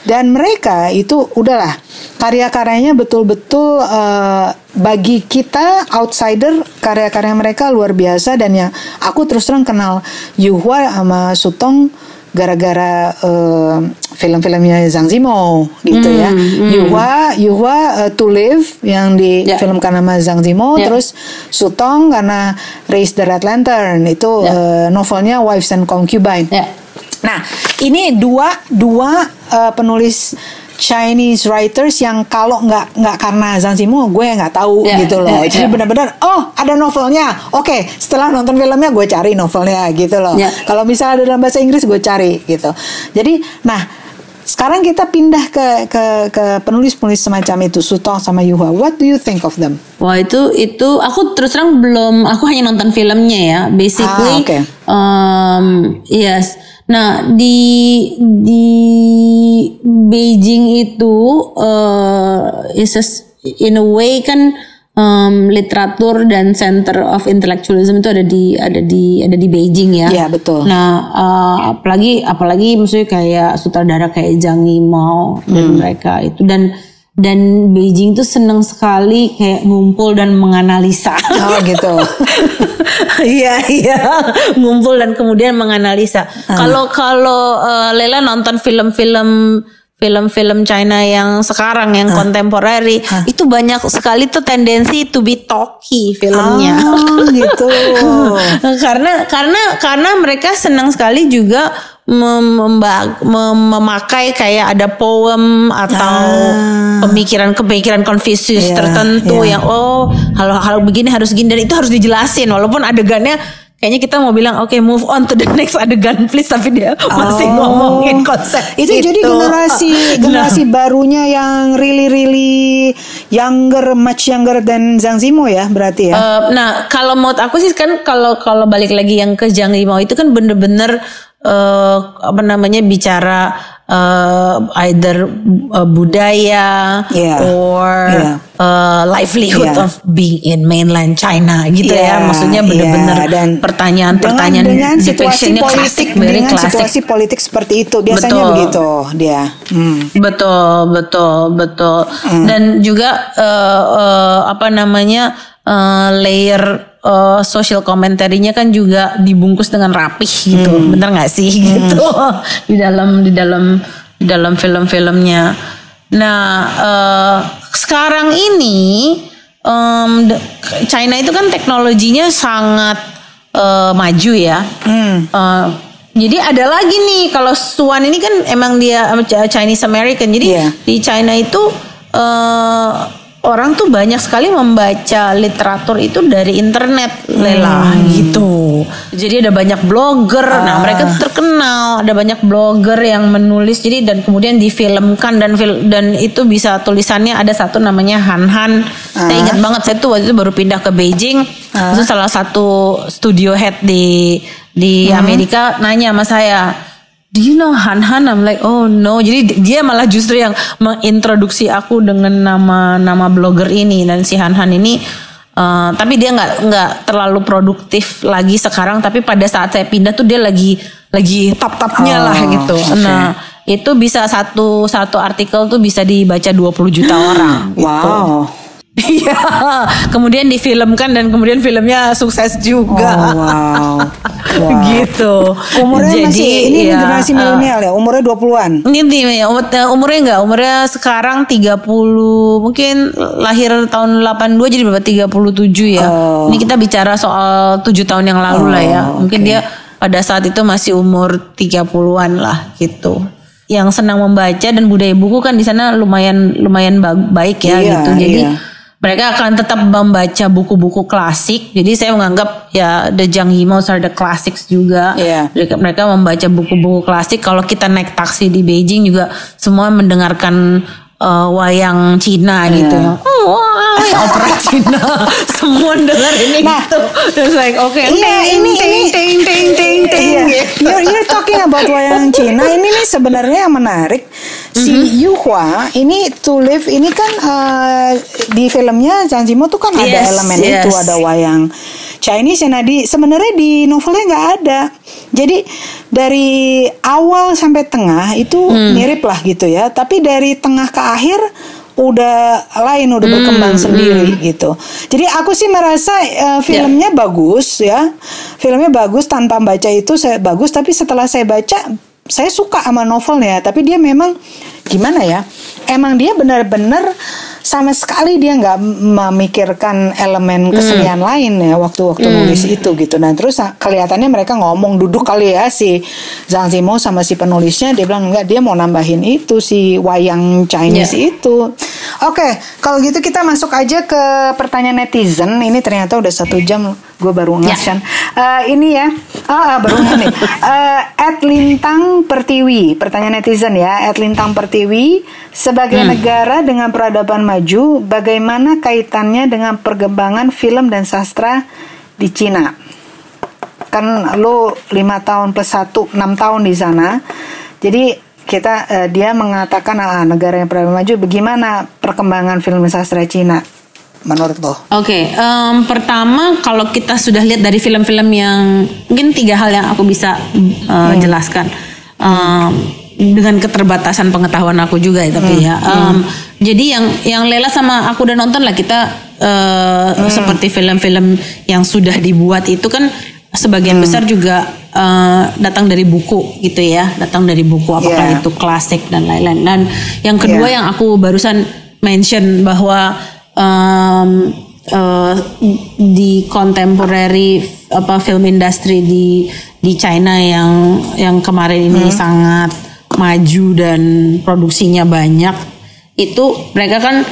Dan mereka itu udahlah karya-karyanya betul-betul eh, bagi kita outsider karya-karya mereka luar biasa dan yang aku terus terang kenal Yuhua sama Sutong gara-gara eh, film-filmnya Zhang Zimou gitu ya. Yuhua Yuhua eh, To Live yang di Ya. filmkan sama Zhang Zimou Ya. terus Sutong karena Raise the Red Lantern itu eh, novelnya Wives and Concubine. ya Nah, ini dua dua uh, penulis Chinese writers yang kalau nggak nggak karena Zhang Zimou gue nggak tahu Ya, gitu loh. ya, Jadi ya. benar-benar oh ada novelnya. Oke, setelah nonton filmnya gue cari novelnya gitu loh. Ya. Kalau misalnya ada dalam bahasa Inggris gue cari gitu. Jadi, nah sekarang kita pindah ke ke ke penulis-penulis semacam itu Sutong sama Yuhua. What do you think of them? Wah itu itu aku terus terang belum aku hanya nonton filmnya ya basically Ah, oke. um, yes nah di di Beijing itu uh, is a- in a way kan um, literatur dan center of intellectualism itu ada di ada di ada di Beijing ya Iya, betul. Nah, uh, apalagi apalagi maksudnya kayak sutradara kayak Zhang Yimou dan Hmm. mereka itu dan dan Beijing tuh seneng sekali kayak ngumpul dan menganalisa. Oh gitu. *laughs* Iya iya ngumpul dan kemudian menganalisa. Ah. Kalau kalau uh, Lela nonton film-film film-film China yang sekarang yang Ah. kontemporari itu banyak sekali tuh tendensi to be talky filmnya. Oh gitu. *laughs* karena karena karena mereka senang sekali juga mem- memba- mem- memakai kayak ada poem atau pemikiran-pemikiran Confucius Iya, tertentu iya. yang oh hal-hal begini harus gini dan itu harus dijelasin walaupun adegannya kayaknya kita mau bilang oke move on to the *laughs* next adegan please tapi dia masih Oh. ngomongin konsep itu jadi generasi *laughs* generasi barunya yang really really younger much younger than Zhang Zimo ya berarti ya. Eh, nah, kalau menurut aku sih kan kalau kalau balik lagi yang ke Zhang Yimou itu kan bener-bener eh, apa namanya bicara eh, either eh, budaya Yeah. or Yeah. eh, livelihood Yeah. of being in mainland China gitu Iya, ya. Maksudnya iya. bener-bener Dan pertanyaan-pertanyaan dengan, dengan situasi politik klasik, dengan klasik. situasi politik seperti itu biasanya Betul. begitu dia. Hmm. Betul, betul, betul. Dan juga eh, eh, apa namanya eh, layer eh, social commentary-nya kan juga dibungkus dengan rapih gitu, bener nggak sih gitu *laughs* di dalam di dalam di dalam film-filmnya. Nah eh, sekarang ini de- China itu kan teknologinya sangat eh, maju ya. Eh, jadi ada lagi nih kalau Swan ini kan emang dia Chinese American. Jadi Iya. di China itu eh, orang tuh banyak sekali membaca literatur itu dari internet Lela gitu. Jadi ada banyak blogger. Nah, mereka tuh terkenal. Ada banyak blogger yang menulis jadi dan kemudian difilmkan dan fil- dan itu bisa tulisannya ada satu namanya Han Han. Saya ingat banget saya tuh waktu itu baru pindah ke Beijing. Itu salah satu studio head di di Amerika nanya sama saya Do you know Han Han? I'm like, oh no. Jadi dia malah justru yang mengintroduksi aku dengan nama nama blogger ini dan si Han Han ini. eh, tapi dia nggak nggak terlalu produktif lagi sekarang. Tapi pada saat saya pindah tuh dia lagi lagi top topnya Oh, lah gitu. oke. Nah itu bisa satu satu artikel tuh bisa dibaca 20 juta orang. gitu. Iya. kemudian difilmkan dan kemudian filmnya sukses juga. Oh, wow. *laughs* Wow. gitu. Umurnya masih ini ya, generasi eh, milenial ya, umurnya 20-an. ini eh, umurnya enggak, umurnya sekarang 30 mungkin lahir tahun 82 jadi berapa 37 ya. Oh. Ini kita bicara soal 7 tahun yang lalu lah ya. Oh, Mungkin dia pada saat itu masih umur 30-an lah gitu. Yang senang membaca dan budaya buku kan di sana lumayan lumayan ba- baik ya Iya, gitu. Jadi iya. Mereka akan tetap membaca buku-buku klasik. Jadi saya menganggap ya The Zhang Yimous are the classics juga. Iya. Mereka, mereka membaca buku-buku klasik. Kalau kita naik taksi di Beijing juga semua mendengarkan eh, wayang Cina gitu. Iya. Wah, opera *laughs* Cina. semua dengar ini Nah. gitu. Terus like oke. Iya, ting, ini ting, ini ting ting ting ting. Iya. You're, you're talking about wayang Cina. Ini nih sebenarnya yang menarik. Si Mhm. Yu Hua ini To Live ini kan eh, di filmnya Zhang Zimo tuh kan ada Yes, elemen yes. itu ada wayang Chinese. Nah di sebenarnya di novelnya nggak ada. Jadi dari awal sampai tengah itu Hmm. mirip lah gitu ya. Tapi dari tengah ke akhir udah lain udah berkembang Hmm, sendiri gitu. Jadi aku sih merasa eh, filmnya bagus ya. Filmnya bagus tanpa baca itu saya bagus tapi setelah saya baca saya suka sama novelnya tapi dia memang gimana ya? Emang dia benar-benar sama sekali dia nggak memikirkan elemen kesenian lain ya waktu-waktu nulis itu gitu. Nah terus ah, kelihatannya mereka ngomong duduk kali ya si Zhang Zimo sama si penulisnya dia bilang enggak dia mau nambahin itu si wayang Chinese itu. Oke kalau gitu kita masuk aja ke pertanyaan netizen. Ini ternyata udah satu jam gue baru ngasih. ini ya, ah ah, baru nih. *laughs* Eh, At Lintang Pertiwi, pertanyaan netizen ya. At Lintang Pertiwi, sebagai negara dengan peradaban maju, bagaimana kaitannya dengan perkembangan film dan sastra di Cina? Kan lo lima tahun plus satu enam tahun di sana. Jadi kita eh, dia mengatakan ah, negara yang peradaban maju, bagaimana perkembangan film dan sastra Cina menurut lo? Oke, em, pertama kalau kita sudah lihat dari film-film yang mungkin tiga hal yang aku bisa eh, jelaskan Em, dengan keterbatasan pengetahuan aku juga ya tapi ya. Em, Jadi yang yang Lela sama aku udah nonton lah kita eh, seperti film-film yang sudah dibuat itu kan sebagian besar juga eh, datang dari buku gitu ya, datang dari buku apakah Yeah. itu klasik dan lain-lain. Dan yang kedua Yeah. yang aku barusan mention bahwa um, uh, di contemporary apa film industry di di China yang yang kemarin ini sangat maju dan produksinya banyak itu mereka kan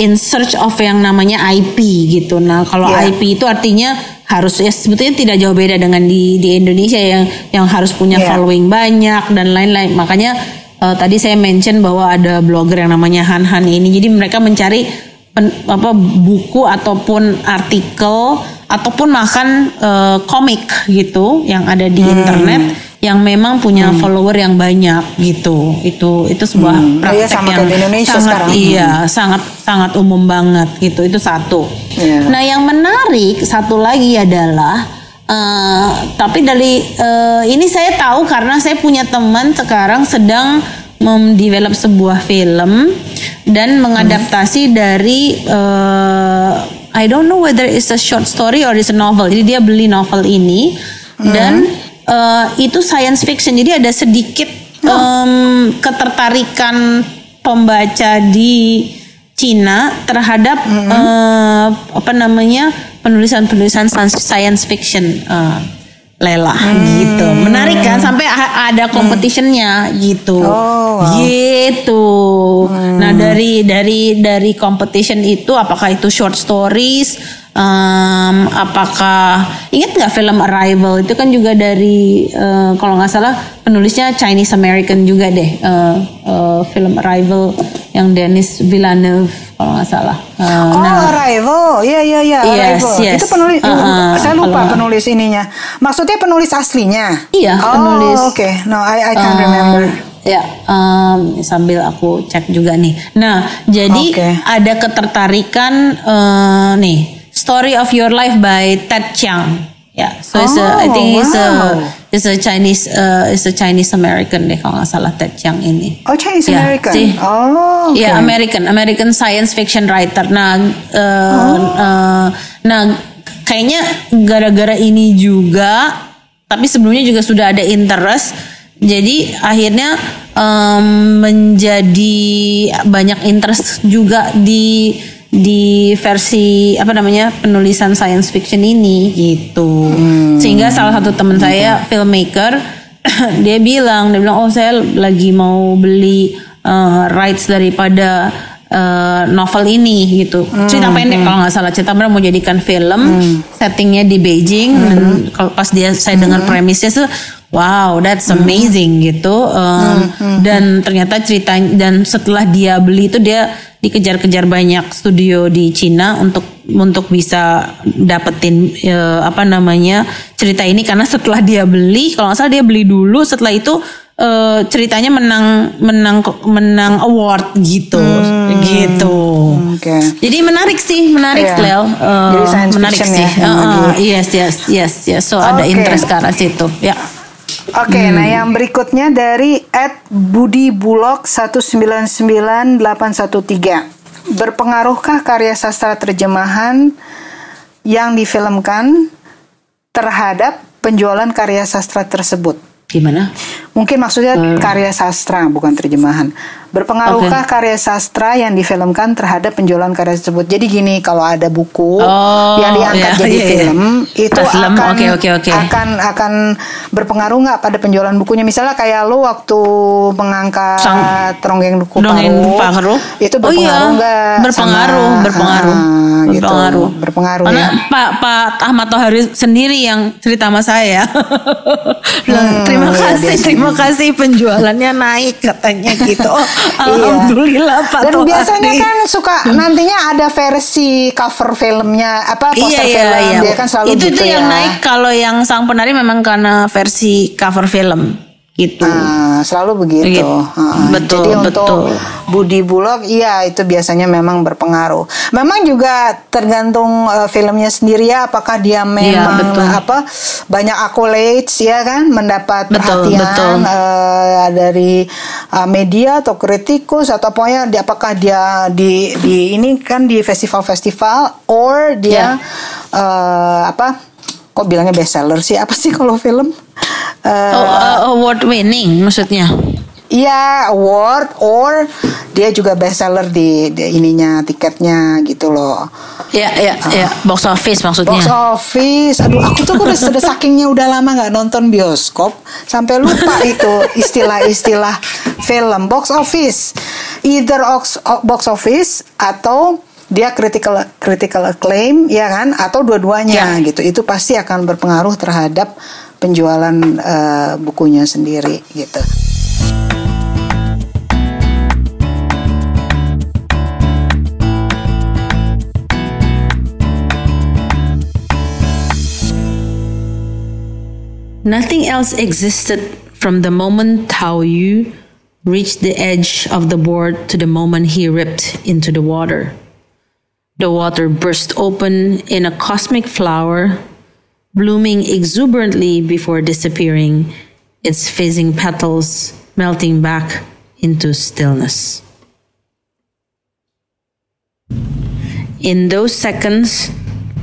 in search of yang namanya IP gitu. Nah, kalau Yeah. IP itu artinya harus ya sebetulnya tidak jauh beda dengan di di Indonesia yang yang harus punya Yeah. following banyak dan lain-lain. Makanya eh, tadi saya mention bahwa ada blogger yang namanya Han Han ini. Jadi mereka mencari pen- apa buku ataupun artikel ataupun bahkan eh, komik gitu yang ada di Hmm. internet yang memang punya follower yang banyak gitu. Itu itu sebuah Hmm. Oh iya, praktek sama yang di Indonesia sangat sekarang. iya sangat sangat umum banget gitu. Itu satu. Iya. Nah, yang menarik satu lagi adalah eh, tapi dari eh, ini saya tahu karena saya punya teman sekarang sedang mendevelop sebuah film dan mengadaptasi dari eh, I don't know whether it's a short story or it's a novel. Jadi dia beli novel ini dan eh, itu science fiction. Jadi ada sedikit em, ketertarikan pembaca di Cina terhadap eh, apa namanya penulisan-penulisan science- fiction eh, Lela. Gitu. Menarik kan? Sampai ada competitionnya. Gitu. Oh, wow. Gitu. Nah, dari dari dari competition itu apakah itu short stories? Em, apakah ingat nggak film Arrival? Itu kan juga dari eh, kalau nggak salah penulisnya Chinese American juga deh eh, eh, film Arrival yang Denis Villeneuve kalau nggak salah. Eh, Oh, nah, Arrival. Iya, iya, iya, Yes, Arrival. yes. Itu penulis Uh-uh. saya lupa Kalau- penulis ininya. Maksudnya penulis aslinya. Iya, oh, penulis. oke. No, I I can't Um, remember. Ya, um, sambil aku cek juga nih. Nah, jadi Oke. ada ketertarikan uh, nih, Story of Your Life by Ted Chiang. Ya, so it's a, I Oh, think it's a it's a Chinese uh, it's a Chinese American deh kalau nggak salah Ted Chiang ini. Oh, Chinese Ya, American. sih. Oh, oke. Iya American American science fiction writer. Nah, eh, Oh. eh, nah kayaknya gara-gara ini juga, tapi sebelumnya juga sudah ada interest. Jadi akhirnya em, menjadi banyak interest juga di di versi apa namanya penulisan science fiction ini gitu. Sehingga salah satu teman saya filmmaker *coughs* dia bilang dia bilang oh saya lagi mau beli uh, rights daripada uh, novel ini gitu. Cerita pendek kalau nggak salah. Cerita pendek mau jadikan film settingnya di Beijing. Dan kalau pas dia saya dengar premisnya tuh wow that's amazing gitu. Um, dan ternyata cerita dan setelah dia beli itu dia dikejar-kejar banyak studio di Cina untuk untuk bisa dapetin eh, apa namanya cerita ini. Karena setelah dia beli kalau nggak salah dia beli dulu setelah itu eh, ceritanya menang menang menang award gitu. Gitu. Oke. jadi menarik sih menarik Iya. Lel Jadi science menarik sih. ya, Eh, lagi. yes yes yes yes. So ada Oke. interest ke arah situ. Ya Oke, nah yang berikutnya dari Ed Budi Bulog 199813. Berpengaruhkah karya sastra terjemahan yang difilmkan terhadap penjualan karya sastra tersebut? gimana Mungkin maksudnya karya sastra bukan terjemahan. Berpengaruhkah karya sastra yang difilmkan terhadap penjualan karya tersebut? Jadi gini, kalau ada buku Oh, yang diangkat jadi *laughs* iya, iya. film, itu Film, akan oke, oke, oke. akan akan berpengaruh nggak pada penjualan bukunya? Misalnya kayak lo waktu mengangkat Sang- Ronggeng Duku Dongeng Paru. itu Oh iya, berpengaruh berpengaruh, sama- berpengaruh. Ah, gitu. berpengaruh. berpengaruh Karena ya. Pak Pak Ahmad Tohari sendiri yang cerita sama saya. *laughs* Bilang, terima iya, kasih, terima kasih penjualannya naik katanya gitu. Oh, *laughs* Iya. alhamdulillah Pak Dan biasanya kan suka nantinya ada versi cover filmnya apa poster film. dia kan selalu Iya, itu gitu itu yang ya. naik. Kalau yang sang penari memang karena versi cover film gitu. Ah, selalu begitu. Gitu. Ah, Betul, Jadi untuk betul. Budi Bulog, iya itu biasanya memang berpengaruh. Memang juga tergantung eh, filmnya sendiri ya, apakah dia memang betul. apa banyak accolades ya kan, mendapat Betul, perhatian betul. eh, dari eh, media atau kritikus atau pokoknya di, apakah dia di di ini kan di festival-festival or dia eh, apa? Kok bilangnya bestseller sih? Apa sih kalau film? Eh, Oh, uh, award winning maksudnya. Iya award or dia juga bestseller di, di ininya tiketnya gitu loh. Ya, ya, ya. Box office maksudnya. Box office, aduh aku tuh udah sudah sakingnya udah lama nggak nonton bioskop sampai lupa itu istilah-istilah film box office, either box office atau dia critical critical acclaim ya kan atau dua-duanya Ya. gitu itu pasti akan berpengaruh terhadap penjualan eh, bukunya sendiri gitu. Nothing else existed from the moment Tao Yu reached the edge of the board to the moment he ripped into the water. The water burst open in a cosmic flower, blooming exuberantly before disappearing, its fizzing petals melting back into stillness. In those seconds,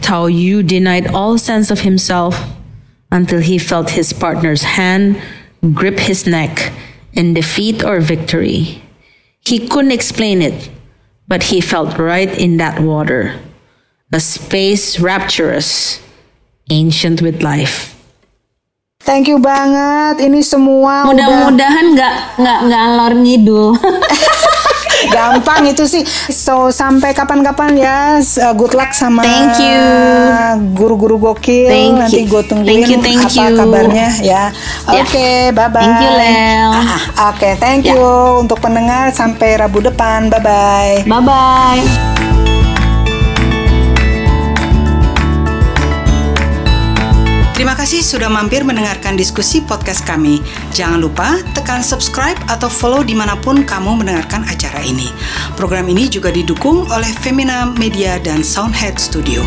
Tao Yu denied all sense of himself until he felt his partner's hand grip his neck in defeat or victory. He couldn't explain it, but he felt right in that water, a space rapturous, ancient with life. Thank you banget. Ini semua udah Mudah-mudahan nggak nggak nggak ngalor ngidul. *laughs* gampang itu sih. So sampai kapan-kapan ya. Uh, good luck sama Thank you. guru-guru gokil. Thank Nanti gue tungguin Thank you, thank apa you. kabarnya ya. Ya. Oke, bye bye. Thank you, Lel. Oke, thank Ya. you untuk pendengar sampai Rabu depan. Bye bye. bye bye. Terima kasih sudah mampir mendengarkan diskusi podcast kami. Jangan lupa tekan subscribe atau follow di mana pun kamu mendengarkan acara ini. Program ini juga didukung oleh Femina Media dan Soundhead Studio.